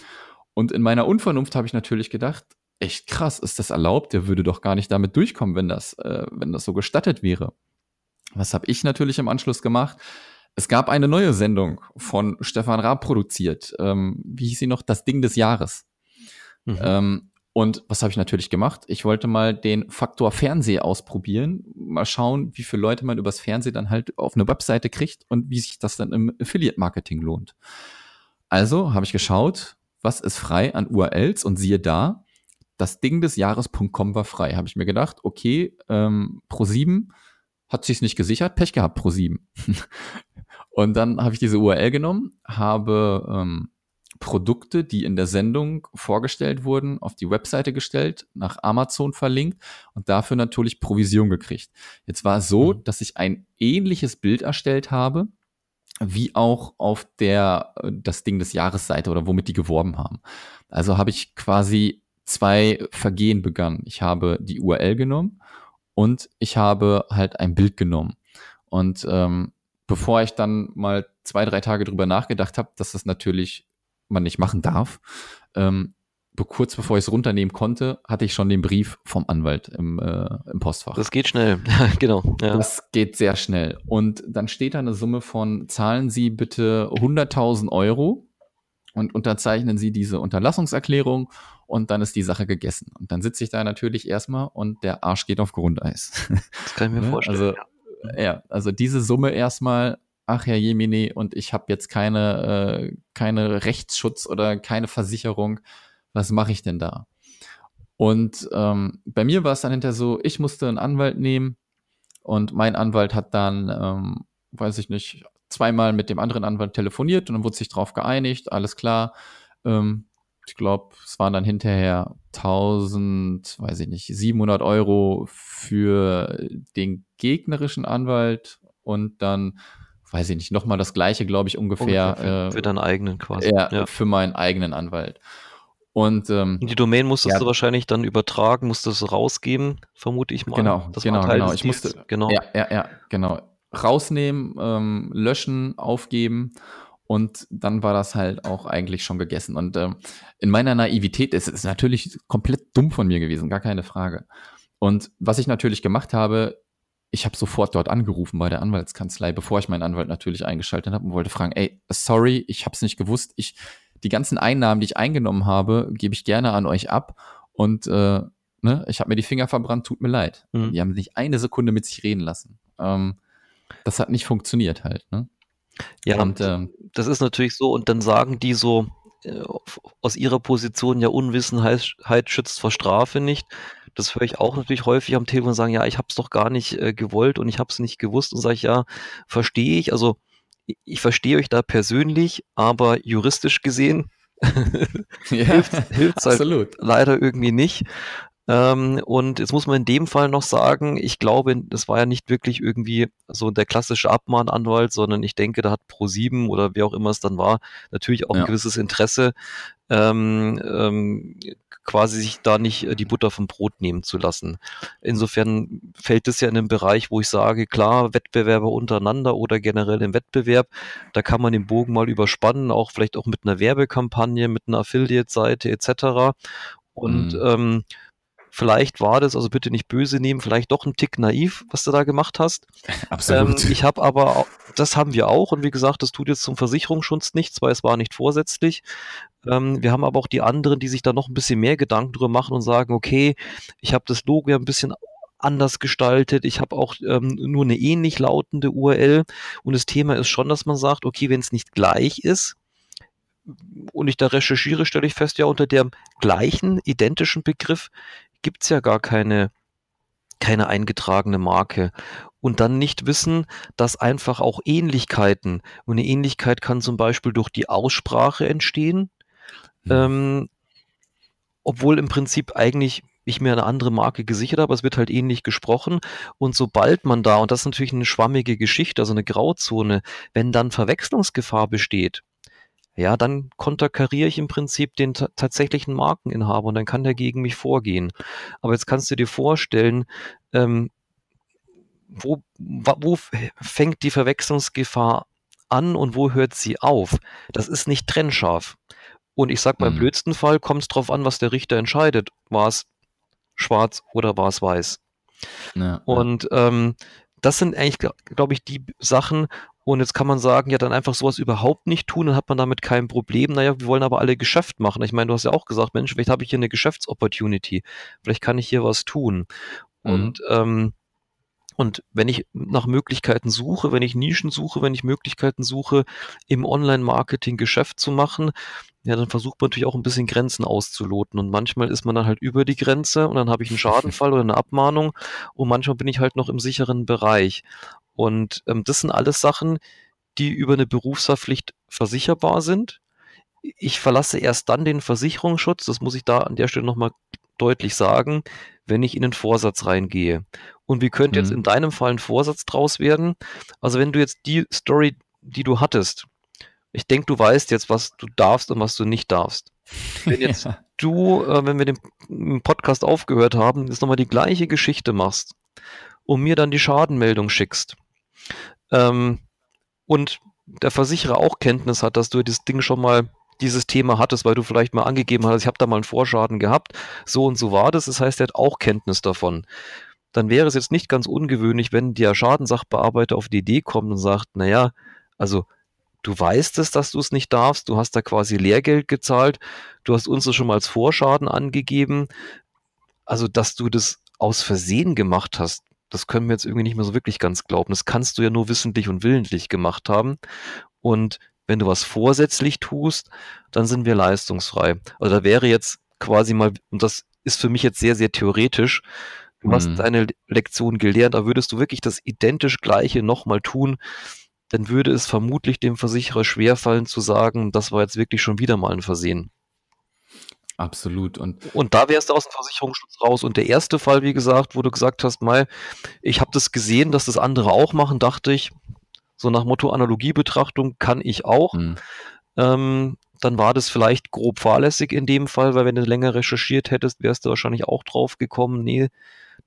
Und in meiner Unvernunft habe ich natürlich gedacht, echt krass, ist das erlaubt? Der würde doch gar nicht damit durchkommen, wenn das, äh, wenn das so gestattet wäre. Was habe ich natürlich im Anschluss gemacht? Es gab eine neue Sendung von Stefan Raab produziert. Ähm, wie hieß sie noch? Das Ding des Jahres. Mhm. Ähm, und was habe ich natürlich gemacht? Ich wollte mal den Faktor Fernseh ausprobieren, mal schauen, wie viele Leute man übers Fernsehen dann halt auf eine Webseite kriegt und wie sich das dann im Affiliate-Marketing lohnt. Also habe ich geschaut, was ist frei an URLs und siehe da, das Ding des Jahres.com war frei. Habe ich mir gedacht, okay, ähm, Pro7 hat sich's nicht gesichert, Pech gehabt, Pro7. und dann habe ich diese URL genommen, habe ähm, Produkte, die in der Sendung vorgestellt wurden, auf die Webseite gestellt, nach Amazon verlinkt und dafür natürlich Provision gekriegt. Jetzt war es so, mhm. dass ich ein ähnliches Bild erstellt habe, wie auch auf der äh, das Ding des Jahresseite oder womit die geworben haben. Also habe ich quasi zwei Vergehen begangen. Ich habe die URL genommen und ich habe halt ein Bild genommen. Und ähm, bevor ich dann mal zwei, drei Tage drüber nachgedacht habe, dass das natürlich man nicht machen darf. Ähm, kurz bevor ich es runternehmen konnte, hatte ich schon den Brief vom Anwalt im, äh, im Postfach. Das geht schnell, genau. Ja. Das geht sehr schnell. Und dann steht da eine Summe von, zahlen Sie bitte 100.000 Euro und unterzeichnen Sie diese Unterlassungserklärung und dann ist die Sache gegessen. Und dann sitze ich da natürlich erstmal und der Arsch geht auf Grundeis. Das kann ich mir ne? vorstellen. Also, ja, also diese Summe erstmal ach ja Jemini, und ich habe jetzt keine, äh, keine Rechtsschutz oder keine Versicherung, was mache ich denn da? Und ähm, bei mir war es dann hinterher so, ich musste einen Anwalt nehmen und mein Anwalt hat dann, ähm, weiß ich nicht, zweimal mit dem anderen Anwalt telefoniert und dann wurde sich drauf geeinigt, alles klar. Ähm, ich glaube, es waren dann hinterher 1000, weiß ich nicht, 700 Euro für den gegnerischen Anwalt und dann weiß ich nicht, nochmal das gleiche, glaube ich, ungefähr. ungefähr für, für, deinen eigenen quasi. Ja, ja, für meinen eigenen Anwalt. Und ähm, die Domain musstest ja, du wahrscheinlich dann übertragen, musstest du rausgeben, vermute ich mal. Genau, das genau, genau. Ich musste, genau. Ja, ja, ja, genau. Rausnehmen, ähm, löschen, aufgeben und dann war das halt auch eigentlich schon gegessen. Und ähm, in meiner Naivität, es ist natürlich komplett dumm von mir gewesen, gar keine Frage. Und was ich natürlich gemacht habe, ich habe sofort dort angerufen bei der Anwaltskanzlei, bevor ich meinen Anwalt natürlich eingeschaltet habe und wollte fragen, ey, sorry, ich habe es nicht gewusst. Ich die ganzen Einnahmen, die ich eingenommen habe, gebe ich gerne an euch ab und äh, ne, ich habe mir die Finger verbrannt, tut mir leid. Mhm. Die haben nicht eine Sekunde mit sich reden lassen. Ähm, das hat nicht funktioniert halt. Ne? Ja, und ähm, das ist natürlich so. Und dann sagen die so äh, aus ihrer Position ja Unwissenheit schützt vor Strafe nicht. Das höre ich auch natürlich häufig am Telefon sagen, ja, ich habe es doch gar nicht äh, gewollt und ich habe es nicht gewusst. Und sage ich, ja, verstehe ich. Also ich, verstehe euch da persönlich, aber juristisch gesehen hilft es halt leider irgendwie nicht. Ähm, und jetzt muss man in dem Fall noch sagen, ich glaube, das war ja nicht wirklich irgendwie so der klassische Abmahnanwalt, sondern ich denke, da hat Pro7 oder wer auch immer es dann war, natürlich auch ja. ein gewisses Interesse, ähm, ähm, quasi sich da nicht äh, die Butter vom Brot nehmen zu lassen. Insofern fällt es ja in den Bereich, wo ich sage, klar, Wettbewerber untereinander oder generell im Wettbewerb, da kann man den Bogen mal überspannen, auch vielleicht auch mit einer Werbekampagne, mit einer Affiliate-Seite etc. Und mhm. ähm, Vielleicht war das, also bitte nicht böse nehmen, vielleicht doch ein Tick naiv, was du da gemacht hast. Absolut. Ähm, ich habe aber, das haben wir auch und wie gesagt, das tut jetzt zum Versicherungsschutz nichts, weil es war nicht vorsätzlich. Ähm, wir haben aber auch die anderen, die sich da noch ein bisschen mehr Gedanken drüber machen und sagen, okay, ich habe das Logo ja ein bisschen anders gestaltet. Ich habe auch ähm, nur eine ähnlich lautende URL. Und das Thema ist schon, dass man sagt, okay, wenn es nicht gleich ist, und ich da recherchiere, stelle ich fest, ja, unter dem gleichen, identischen Begriff gibt es ja gar keine, keine eingetragene Marke. Und dann nicht wissen, dass einfach auch Ähnlichkeiten, und eine Ähnlichkeit kann zum Beispiel durch die Aussprache entstehen, mhm. ähm, obwohl im Prinzip eigentlich ich mir eine andere Marke gesichert habe, es wird halt ähnlich gesprochen. Und sobald man da, und das ist natürlich eine schwammige Geschichte, also eine Grauzone, wenn dann Verwechslungsgefahr besteht, ja, dann konterkariere ich im Prinzip den tatsächlichen Markeninhaber und dann kann der gegen mich vorgehen. Aber jetzt kannst du dir vorstellen, ähm, wo, wo fängt die Verwechslungsgefahr an und wo hört sie auf? Das ist nicht trennscharf. Und ich sag, beim mhm. blödsten Fall kommt es drauf an, was der Richter entscheidet. War es schwarz oder war es weiß? Ja, und ähm, das sind eigentlich, glaube ich, die Sachen, und jetzt kann man sagen, ja, dann einfach sowas überhaupt nicht tun, dann hat man damit kein Problem. Naja, wir wollen aber alle Geschäft machen. Ich meine, du hast ja auch gesagt, Mensch, vielleicht habe ich hier eine Geschäftsopportunity. Vielleicht kann ich hier was tun. Mhm. Und, ähm, und wenn ich nach Möglichkeiten suche, wenn ich Nischen suche, wenn ich Möglichkeiten suche, im Online-Marketing Geschäft zu machen, ja, dann versucht man natürlich auch ein bisschen Grenzen auszuloten. Und manchmal ist man dann halt über die Grenze und dann habe ich einen Schadenfall oder eine Abmahnung und manchmal bin ich halt noch im sicheren Bereich. Und ähm, das sind alles Sachen, die über eine Berufshaftpflicht versicherbar sind. Ich verlasse erst dann den Versicherungsschutz, das muss ich da an der Stelle nochmal deutlich sagen, wenn ich in den Vorsatz reingehe. Und wie könnte mhm. jetzt in deinem Fall ein Vorsatz draus werden? Also wenn du jetzt die Story, die du hattest, ich denke, du weißt jetzt, was du darfst und was du nicht darfst. Wenn jetzt ja. du, äh, wenn wir den Podcast aufgehört haben, jetzt nochmal die gleiche Geschichte machst und mir dann die Schadenmeldung schickst, ähm, und der Versicherer auch Kenntnis hat, dass du das Ding schon mal dieses Thema hattest, weil du vielleicht mal angegeben hast, ich habe da mal einen Vorschaden gehabt, so und so war das, das heißt, er hat auch Kenntnis davon. Dann wäre es jetzt nicht ganz ungewöhnlich, wenn der Schadensachbearbeiter auf die Idee kommt und sagt, naja, also du weißt es, dass du es nicht darfst, du hast da quasi Lehrgeld gezahlt, du hast uns das schon mal als Vorschaden angegeben, also dass du das aus Versehen gemacht hast, das können wir jetzt irgendwie nicht mehr so wirklich ganz glauben. Das kannst du ja nur wissentlich und willentlich gemacht haben. Und wenn du was vorsätzlich tust, dann sind wir leistungsfrei. Also da wäre jetzt quasi mal, und das ist für mich jetzt sehr, sehr theoretisch, du mhm. hast deine Lektion gelernt, da würdest du wirklich das identisch gleiche nochmal tun, dann würde es vermutlich dem Versicherer schwerfallen zu sagen, das war jetzt wirklich schon wieder mal ein Versehen. Absolut. Und, und da wärst du aus dem Versicherungsschutz raus. Und der erste Fall, wie gesagt, wo du gesagt hast, mal, ich habe das gesehen, dass das andere auch machen, dachte ich, so nach Motto Analogiebetrachtung kann ich auch. Mhm. Ähm, dann war das vielleicht grob fahrlässig in dem Fall, weil wenn du länger recherchiert hättest, wärst du wahrscheinlich auch drauf gekommen, nee,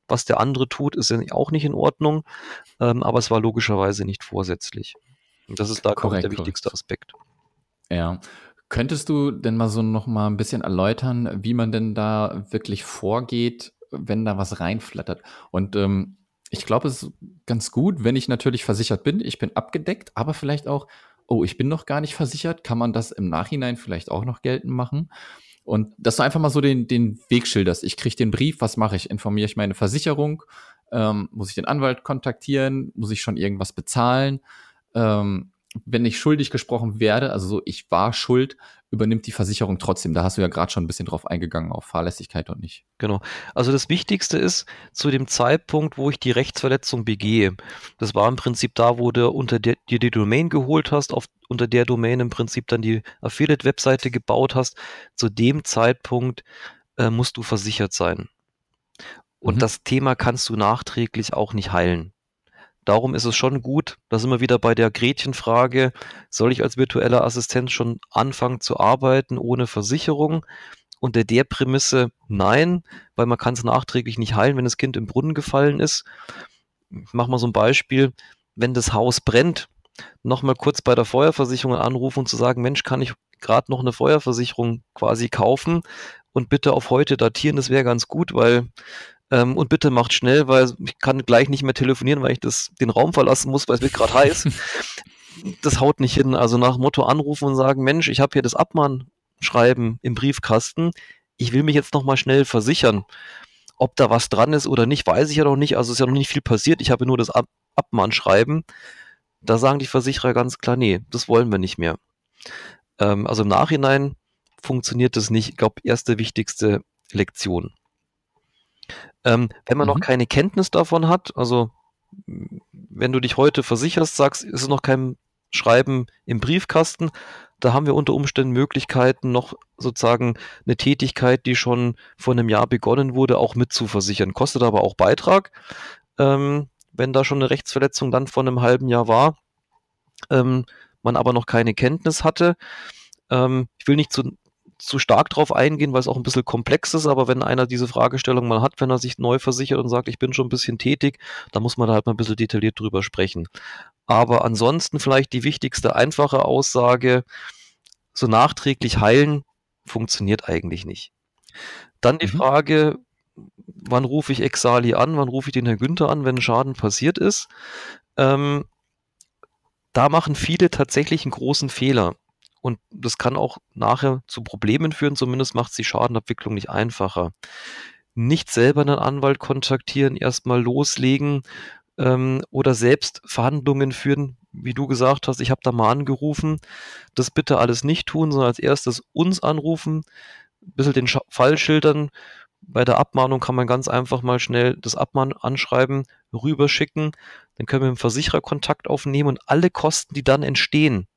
was der andere tut, ist ja auch nicht in Ordnung. Ähm, aber es war logischerweise nicht vorsätzlich. Und das ist da korrekt, der wichtigste Aspekt. Ja, Könntest du denn mal so noch mal ein bisschen erläutern, wie man denn da wirklich vorgeht, wenn da was reinflattert? Und ähm, ich glaube, es ist ganz gut, wenn ich natürlich versichert bin, ich bin abgedeckt, aber vielleicht auch, oh, ich bin noch gar nicht versichert, kann man das im Nachhinein vielleicht auch noch geltend machen? Und dass du einfach mal so den, den Weg schilderst. Ich kriege den Brief, was mache ich? Informiere ich meine Versicherung? Ähm, muss ich den Anwalt kontaktieren? Muss ich schon irgendwas bezahlen? Ähm, wenn ich schuldig gesprochen werde, also so ich war schuld, übernimmt die Versicherung trotzdem. Da hast du ja gerade schon ein bisschen drauf eingegangen, auf Fahrlässigkeit und nicht. Genau. Also das Wichtigste ist, zu dem Zeitpunkt, wo ich die Rechtsverletzung begehe, das war im Prinzip da, wo du unter der, dir die Domain geholt hast, auf, unter der Domain im Prinzip dann die Affiliate-Webseite gebaut hast, zu dem Zeitpunkt äh, musst du versichert sein. Und mhm. das Thema kannst du nachträglich auch nicht heilen. Darum ist es schon gut, da sind wir wieder bei der Gretchenfrage, soll ich als virtueller Assistent schon anfangen zu arbeiten ohne Versicherung? Unter der Prämisse nein, weil man kann es nachträglich nicht heilen, wenn das Kind im Brunnen gefallen ist. Ich mache mal so ein Beispiel, wenn das Haus brennt, nochmal kurz bei der Feuerversicherung anrufen und zu sagen, Mensch, kann ich gerade noch eine Feuerversicherung quasi kaufen und bitte auf heute datieren, das wäre ganz gut, weil ähm, und bitte macht schnell, weil ich kann gleich nicht mehr telefonieren, weil ich das, den Raum verlassen muss, weil es wird gerade heiß. das haut nicht hin. Also nach Motto anrufen und sagen, Mensch, ich habe hier das Abmahnschreiben im Briefkasten. Ich will mich jetzt nochmal schnell versichern. Ob da was dran ist oder nicht, weiß ich ja noch nicht. Also ist ja noch nicht viel passiert. Ich habe nur das Ab Abmahnschreiben. Da sagen die Versicherer ganz klar, nee, das wollen wir nicht mehr. Ähm, also im Nachhinein funktioniert das nicht. Ich glaube, erste wichtigste Lektion. Ähm, wenn man mhm. noch keine Kenntnis davon hat, also wenn du dich heute versicherst, sagst, ist es noch kein Schreiben im Briefkasten, da haben wir unter Umständen Möglichkeiten, noch sozusagen eine Tätigkeit, die schon vor einem Jahr begonnen wurde, auch mitzuversichern. Kostet aber auch Beitrag, ähm, wenn da schon eine Rechtsverletzung dann vor einem halben Jahr war, ähm, man aber noch keine Kenntnis hatte. Ähm, ich will nicht zu zu stark drauf eingehen, weil es auch ein bisschen komplex ist, aber wenn einer diese Fragestellung mal hat, wenn er sich neu versichert und sagt, ich bin schon ein bisschen tätig, dann muss man da halt mal ein bisschen detailliert drüber sprechen. Aber ansonsten vielleicht die wichtigste einfache Aussage, so nachträglich heilen funktioniert eigentlich nicht. Dann die mhm. Frage, wann rufe ich Exali an, wann rufe ich den Herrn Günther an, wenn Schaden passiert ist. Ähm, da machen viele tatsächlich einen großen Fehler. Und das kann auch nachher zu Problemen führen, zumindest macht es die Schadenabwicklung nicht einfacher. Nicht selber einen Anwalt kontaktieren, erstmal loslegen ähm, oder selbst Verhandlungen führen, wie du gesagt hast, ich habe da mal angerufen. Das bitte alles nicht tun, sondern als erstes uns anrufen, ein bisschen den Fall schildern. Bei der Abmahnung kann man ganz einfach mal schnell das Abmahn anschreiben, rüberschicken. Dann können wir dem Versicherer Kontakt aufnehmen und alle Kosten, die dann entstehen,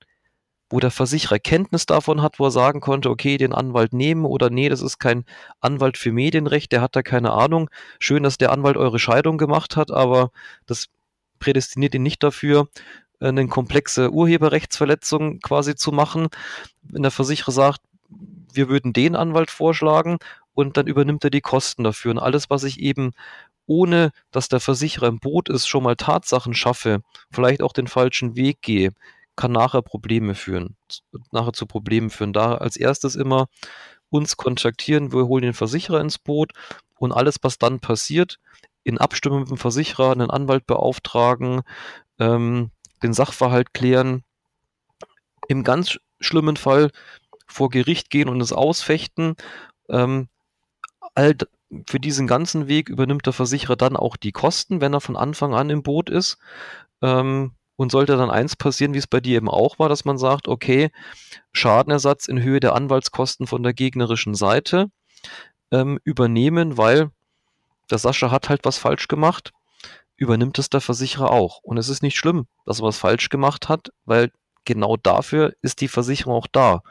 wo der Versicherer Kenntnis davon hat, wo er sagen konnte, okay, den Anwalt nehmen oder nee, das ist kein Anwalt für Medienrecht, der hat da keine Ahnung. Schön, dass der Anwalt eure Scheidung gemacht hat, aber das prädestiniert ihn nicht dafür, eine komplexe Urheberrechtsverletzung quasi zu machen. Wenn der Versicherer sagt, wir würden den Anwalt vorschlagen und dann übernimmt er die Kosten dafür. Und alles, was ich eben ohne dass der Versicherer im Boot ist, schon mal Tatsachen schaffe, vielleicht auch den falschen Weg gehe, kann nachher Probleme führen, nachher zu Problemen führen. Da als erstes immer uns kontaktieren, wir holen den Versicherer ins Boot und alles, was dann passiert, in Abstimmung mit dem Versicherer einen Anwalt beauftragen, ähm, den Sachverhalt klären, im ganz schlimmen Fall vor Gericht gehen und es ausfechten. Ähm, all, für diesen ganzen Weg übernimmt der Versicherer dann auch die Kosten, wenn er von Anfang an im Boot ist. Ähm, und sollte dann eins passieren, wie es bei dir eben auch war, dass man sagt, okay, Schadenersatz in Höhe der Anwaltskosten von der gegnerischen Seite ähm, übernehmen, weil der Sascha hat halt was falsch gemacht, übernimmt es der Versicherer auch. Und es ist nicht schlimm, dass er was falsch gemacht hat, weil genau dafür ist die Versicherung auch da.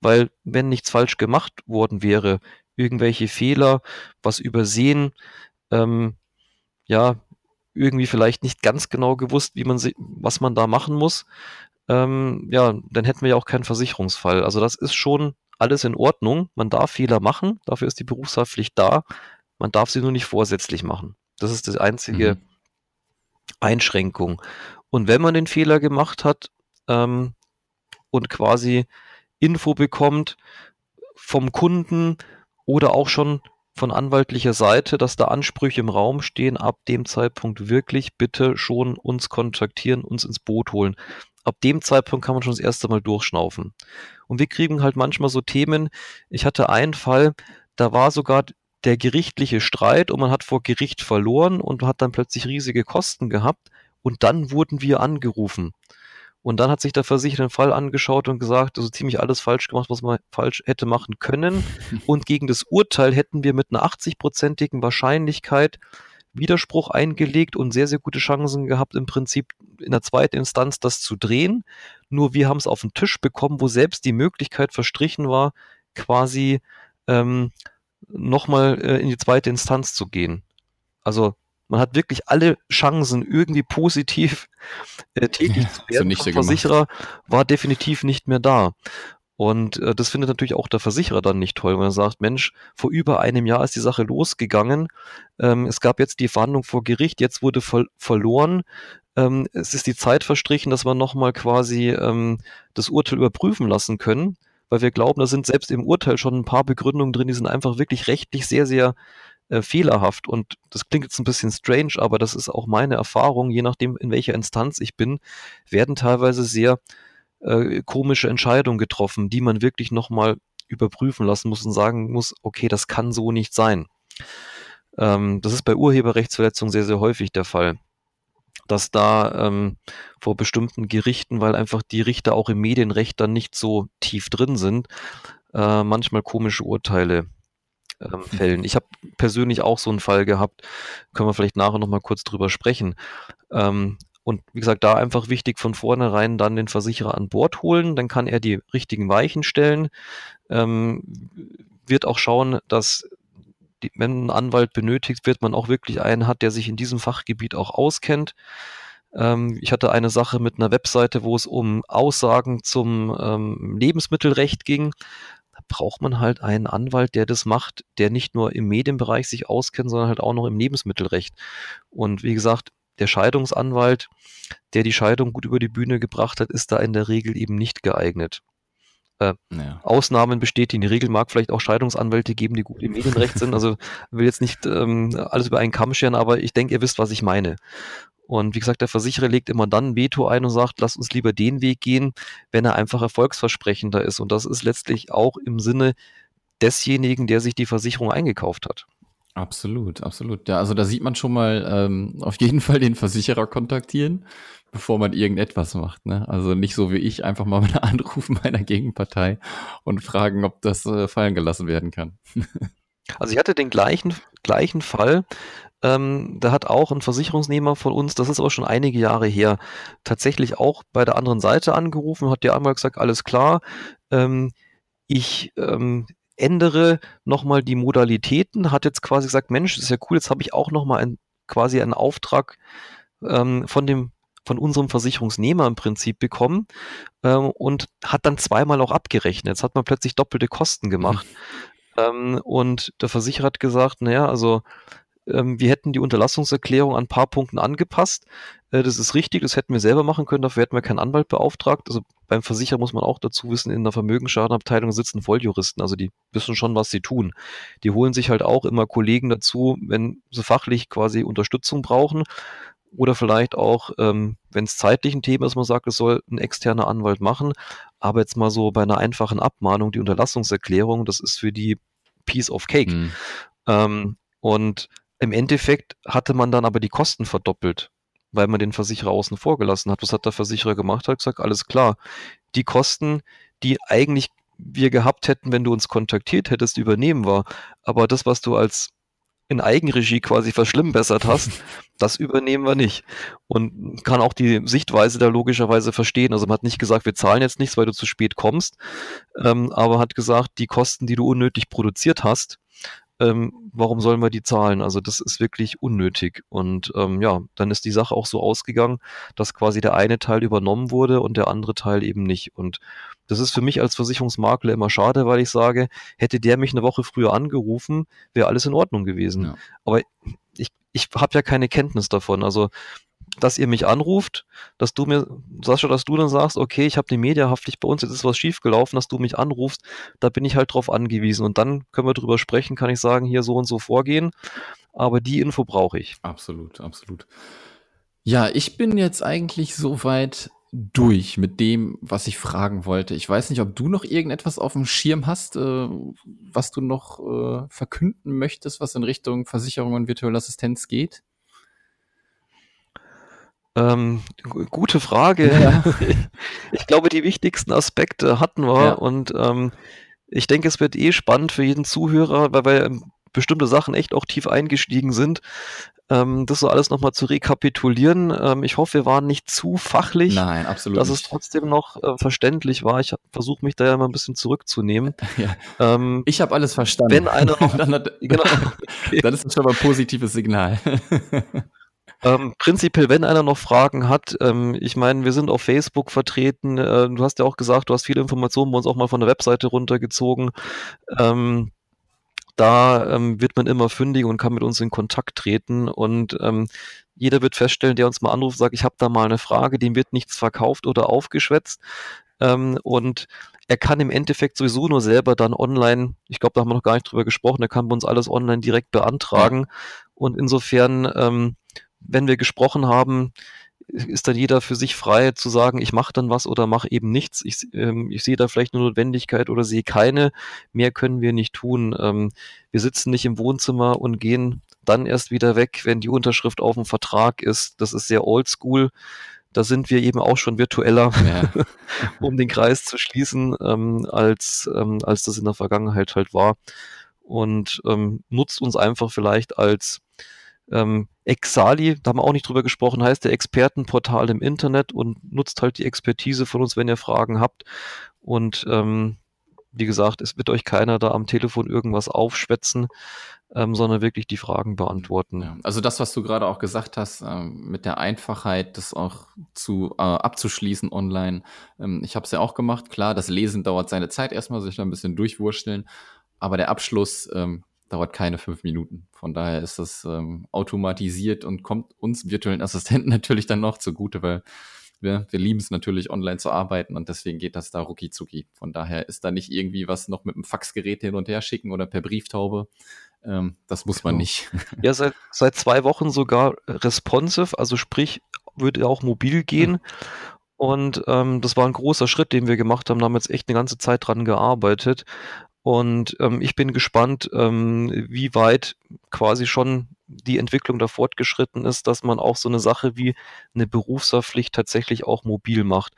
Weil wenn nichts falsch gemacht worden wäre, irgendwelche Fehler, was übersehen, ähm, ja, irgendwie vielleicht nicht ganz genau gewusst, wie man was man da machen muss, ähm, ja, dann hätten wir ja auch keinen Versicherungsfall. Also das ist schon alles in Ordnung. Man darf Fehler machen, dafür ist die Berufshaftpflicht da. Man darf sie nur nicht vorsätzlich machen. Das ist die einzige mhm. Einschränkung. Und wenn man den Fehler gemacht hat ähm, und quasi Info bekommt vom Kunden oder auch schon von anwaltlicher Seite, dass da Ansprüche im Raum stehen, ab dem Zeitpunkt wirklich bitte schon uns kontaktieren, uns ins Boot holen. Ab dem Zeitpunkt kann man schon das erste Mal durchschnaufen. Und wir kriegen halt manchmal so Themen. Ich hatte einen Fall, da war sogar der gerichtliche Streit und man hat vor Gericht verloren und hat dann plötzlich riesige Kosten gehabt und dann wurden wir angerufen. Und dann hat sich der Versicherer den Fall angeschaut und gesagt, also ziemlich alles falsch gemacht, was man falsch hätte machen können. Und gegen das Urteil hätten wir mit einer 80-prozentigen Wahrscheinlichkeit Widerspruch eingelegt und sehr, sehr gute Chancen gehabt, im Prinzip in der zweiten Instanz das zu drehen. Nur wir haben es auf den Tisch bekommen, wo selbst die Möglichkeit verstrichen war, quasi ähm, nochmal äh, in die zweite Instanz zu gehen. Also man hat wirklich alle Chancen, irgendwie positiv äh, tätig zu werden. Der Versicherer war definitiv nicht mehr da. Und äh, das findet natürlich auch der Versicherer dann nicht toll, wenn er sagt, Mensch, vor über einem Jahr ist die Sache losgegangen. Ähm, es gab jetzt die Verhandlung vor Gericht, jetzt wurde ver verloren. Ähm, es ist die Zeit verstrichen, dass wir nochmal quasi ähm, das Urteil überprüfen lassen können, weil wir glauben, da sind selbst im Urteil schon ein paar Begründungen drin, die sind einfach wirklich rechtlich sehr, sehr äh, fehlerhaft. Und das klingt jetzt ein bisschen strange, aber das ist auch meine Erfahrung, je nachdem, in welcher Instanz ich bin, werden teilweise sehr äh, komische Entscheidungen getroffen, die man wirklich nochmal überprüfen lassen muss und sagen muss, okay, das kann so nicht sein. Ähm, das ist bei Urheberrechtsverletzungen sehr, sehr häufig der Fall. dass da ähm, vor bestimmten Gerichten, weil einfach die Richter auch im Medienrecht dann nicht so tief drin sind, äh, manchmal komische Urteile ähm, fällen. Ich habe persönlich auch so einen Fall gehabt, können wir vielleicht nachher nochmal kurz drüber sprechen. Ähm, und wie gesagt, da einfach wichtig von vornherein dann den Versicherer an Bord holen, dann kann er die richtigen Weichen stellen, ähm, wird auch schauen, dass die, wenn ein Anwalt benötigt wird, man auch wirklich einen hat, der sich in diesem Fachgebiet auch auskennt. Ähm, ich hatte eine Sache mit einer Webseite, wo es um Aussagen zum ähm, Lebensmittelrecht ging. Braucht man halt einen Anwalt, der das macht, der nicht nur im Medienbereich sich auskennt, sondern halt auch noch im Lebensmittelrecht. Und wie gesagt, der Scheidungsanwalt, der die Scheidung gut über die Bühne gebracht hat, ist da in der Regel eben nicht geeignet. Äh, ja. Ausnahmen bestätigen. Die Regel mag vielleicht auch Scheidungsanwälte geben, die gut im Medienrecht sind. Also will jetzt nicht ähm, alles über einen Kamm scheren, aber ich denke, ihr wisst, was ich meine. Und wie gesagt, der Versicherer legt immer dann ein Veto ein und sagt, lass uns lieber den Weg gehen, wenn er einfach erfolgsversprechender ist. Und das ist letztlich auch im Sinne desjenigen, der sich die Versicherung eingekauft hat. Absolut, absolut. Ja, also da sieht man schon mal ähm, auf jeden Fall den Versicherer kontaktieren, bevor man irgendetwas macht. Ne? Also nicht so wie ich einfach mal anrufen meiner Gegenpartei und fragen, ob das äh, fallen gelassen werden kann. also ich hatte den gleichen, gleichen Fall. Ähm, da hat auch ein Versicherungsnehmer von uns, das ist aber schon einige Jahre her, tatsächlich auch bei der anderen Seite angerufen, hat der einmal gesagt, alles klar, ähm, ich ähm, ändere nochmal die Modalitäten, hat jetzt quasi gesagt, Mensch, das ist ja cool, jetzt habe ich auch nochmal ein, quasi einen Auftrag ähm, von dem von unserem Versicherungsnehmer im Prinzip bekommen ähm, und hat dann zweimal auch abgerechnet. Jetzt hat man plötzlich doppelte Kosten gemacht. Mhm. Ähm, und der Versicherer hat gesagt, naja, also ähm, wir hätten die Unterlassungserklärung an ein paar Punkten angepasst. Äh, das ist richtig, das hätten wir selber machen können, dafür hätten wir keinen Anwalt beauftragt. Also beim Versicherer muss man auch dazu wissen, in der Vermögensschadenabteilung sitzen Volljuristen, also die wissen schon, was sie tun. Die holen sich halt auch immer Kollegen dazu, wenn sie fachlich quasi Unterstützung brauchen oder vielleicht auch, ähm, wenn es zeitlich ein Thema ist, man sagt, es soll ein externer Anwalt machen. Aber jetzt mal so bei einer einfachen Abmahnung, die Unterlassungserklärung, das ist für die Piece of Cake. Mhm. Ähm, und im Endeffekt hatte man dann aber die Kosten verdoppelt, weil man den Versicherer außen vor gelassen hat. Was hat der Versicherer gemacht? Hat gesagt, alles klar, die Kosten, die eigentlich wir gehabt hätten, wenn du uns kontaktiert hättest, übernehmen wir. Aber das, was du als in Eigenregie quasi verschlimmbessert hast, das übernehmen wir nicht. Und kann auch die Sichtweise da logischerweise verstehen. Also man hat nicht gesagt, wir zahlen jetzt nichts, weil du zu spät kommst, ähm, aber hat gesagt, die Kosten, die du unnötig produziert hast, ähm, warum sollen wir die zahlen? Also das ist wirklich unnötig. Und ähm, ja, dann ist die Sache auch so ausgegangen, dass quasi der eine Teil übernommen wurde und der andere Teil eben nicht. Und das ist für mich als Versicherungsmakler immer schade, weil ich sage, hätte der mich eine Woche früher angerufen, wäre alles in Ordnung gewesen. Ja. Aber ich, ich habe ja keine Kenntnis davon. Also dass ihr mich anruft, dass du mir, Sascha, dass du dann sagst, okay, ich habe die Mediahaftpflicht bei uns, jetzt ist was schiefgelaufen, dass du mich anrufst, da bin ich halt drauf angewiesen. Und dann können wir drüber sprechen, kann ich sagen, hier so und so vorgehen. Aber die Info brauche ich. Absolut, absolut. Ja, ich bin jetzt eigentlich soweit durch mit dem, was ich fragen wollte. Ich weiß nicht, ob du noch irgendetwas auf dem Schirm hast, äh, was du noch äh, verkünden möchtest, was in Richtung Versicherung und virtuelle Assistenz geht. Ähm, gute Frage. Ja. ich glaube, die wichtigsten Aspekte hatten wir ja. und ähm, ich denke, es wird eh spannend für jeden Zuhörer, weil wir bestimmte Sachen echt auch tief eingestiegen sind. Ähm, das so alles nochmal zu rekapitulieren. Ähm, ich hoffe, wir waren nicht zu fachlich. Nein, absolut. Dass nicht. es trotzdem noch äh, verständlich war. Ich versuche mich da ja mal ein bisschen zurückzunehmen. Ja. Ähm, ich habe alles verstanden. Wenn einer noch, dann, hat, genau. dann ist das schon mal ein positives Signal. Ähm, prinzipiell, wenn einer noch Fragen hat, ähm, ich meine, wir sind auf Facebook vertreten. Äh, du hast ja auch gesagt, du hast viele Informationen bei uns auch mal von der Webseite runtergezogen. Ähm, da ähm, wird man immer fündig und kann mit uns in Kontakt treten und ähm, jeder wird feststellen, der uns mal anruft, sagt, ich habe da mal eine Frage, dem wird nichts verkauft oder aufgeschwätzt ähm, und er kann im Endeffekt sowieso nur selber dann online, ich glaube, da haben wir noch gar nicht drüber gesprochen, er kann bei uns alles online direkt beantragen und insofern wenn wir gesprochen haben, ist dann jeder für sich frei zu sagen, ich mache dann was oder mache eben nichts. Ich, ähm, ich sehe da vielleicht eine Notwendigkeit oder sehe keine. Mehr können wir nicht tun. Ähm, wir sitzen nicht im Wohnzimmer und gehen dann erst wieder weg, wenn die Unterschrift auf dem Vertrag ist. Das ist sehr oldschool. Da sind wir eben auch schon virtueller, ja. um den Kreis zu schließen, ähm, als, ähm, als das in der Vergangenheit halt war. Und ähm, nutzt uns einfach vielleicht als ähm, Exali, da haben wir auch nicht drüber gesprochen, heißt der Expertenportal im Internet und nutzt halt die Expertise von uns, wenn ihr Fragen habt. Und ähm, wie gesagt, es wird euch keiner da am Telefon irgendwas aufschwätzen, ähm, sondern wirklich die Fragen beantworten. Ja, also das, was du gerade auch gesagt hast, ähm, mit der Einfachheit, das auch zu äh, abzuschließen online. Ähm, ich habe es ja auch gemacht. Klar, das Lesen dauert seine Zeit erstmal, sich da ein bisschen durchwurschteln, aber der Abschluss ähm, dauert keine fünf Minuten. Von daher ist das ähm, automatisiert und kommt uns virtuellen Assistenten natürlich dann noch zugute, weil wir, wir lieben es natürlich, online zu arbeiten und deswegen geht das da rucki zucki. Von daher ist da nicht irgendwie was noch mit einem Faxgerät hin und her schicken oder per Brieftaube. Ähm, das muss man genau. nicht. Ja, seit, seit zwei Wochen sogar responsive, also sprich, würde auch mobil gehen. Mhm. Und ähm, das war ein großer Schritt, den wir gemacht haben. Da haben wir jetzt echt eine ganze Zeit dran gearbeitet. Und ähm, ich bin gespannt, ähm, wie weit quasi schon die Entwicklung da fortgeschritten ist, dass man auch so eine Sache wie eine Berufsverpflicht tatsächlich auch mobil macht.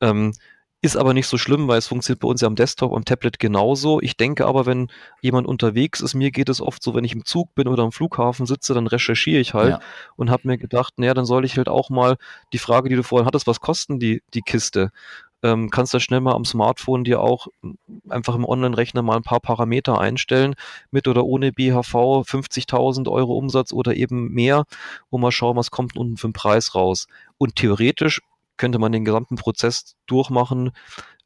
Ähm, ist aber nicht so schlimm, weil es funktioniert bei uns ja am Desktop, am Tablet genauso. Ich denke aber, wenn jemand unterwegs ist, mir geht es oft so, wenn ich im Zug bin oder am Flughafen sitze, dann recherchiere ich halt ja. und habe mir gedacht, naja, dann soll ich halt auch mal die Frage, die du vorhin hattest, was kosten die, die Kiste? Ähm, kannst du schnell mal am Smartphone dir auch einfach im Online-Rechner mal ein paar Parameter einstellen, mit oder ohne BHV, 50.000 Euro Umsatz oder eben mehr, und mal schauen, was kommt unten für einen Preis raus. Und theoretisch könnte man den gesamten Prozess durchmachen,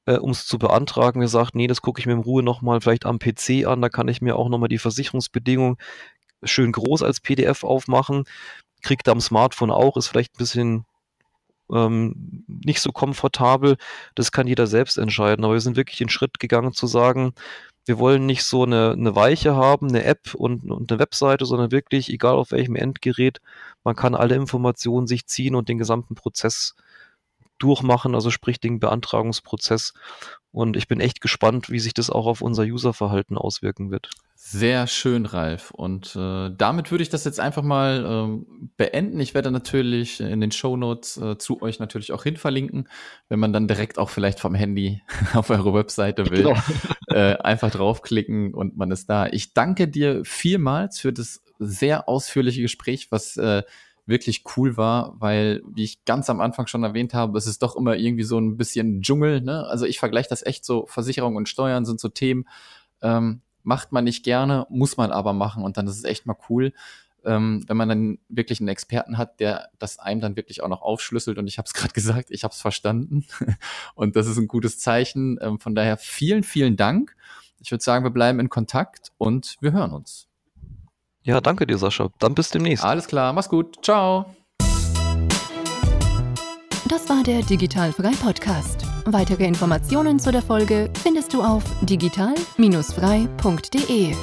äh, um es zu beantragen. Wir sagt, nee, das gucke ich mir in Ruhe nochmal vielleicht am PC an, da kann ich mir auch nochmal die Versicherungsbedingungen schön groß als PDF aufmachen. Kriegt am Smartphone auch, ist vielleicht ein bisschen ähm, nicht so komfortabel. Das kann jeder selbst entscheiden. Aber wir sind wirklich den Schritt gegangen zu sagen, wir wollen nicht so eine, eine Weiche haben, eine App und, und eine Webseite, sondern wirklich, egal auf welchem Endgerät, man kann alle Informationen sich ziehen und den gesamten Prozess durchmachen, also sprich den Beantragungsprozess. Und ich bin echt gespannt, wie sich das auch auf unser Userverhalten auswirken wird. Sehr schön, Ralf. Und äh, damit würde ich das jetzt einfach mal ähm, beenden. Ich werde natürlich in den Show Notes äh, zu euch natürlich auch hin verlinken, wenn man dann direkt auch vielleicht vom Handy auf eure Webseite will. Genau. Äh, einfach draufklicken und man ist da. Ich danke dir vielmals für das sehr ausführliche Gespräch, was äh, wirklich cool war, weil, wie ich ganz am Anfang schon erwähnt habe, es ist doch immer irgendwie so ein bisschen Dschungel. Ne? Also ich vergleiche das echt so, Versicherung und Steuern sind so Themen, ähm, macht man nicht gerne, muss man aber machen und dann ist es echt mal cool, ähm, wenn man dann wirklich einen Experten hat, der das einem dann wirklich auch noch aufschlüsselt und ich habe es gerade gesagt, ich habe es verstanden und das ist ein gutes Zeichen. Ähm, von daher vielen, vielen Dank. Ich würde sagen, wir bleiben in Kontakt und wir hören uns. Ja, danke dir, Sascha. Dann bis demnächst. Alles klar, mach's gut. Ciao. Das war der Digitalfrei Podcast. Weitere Informationen zu der Folge findest du auf digital-frei.de.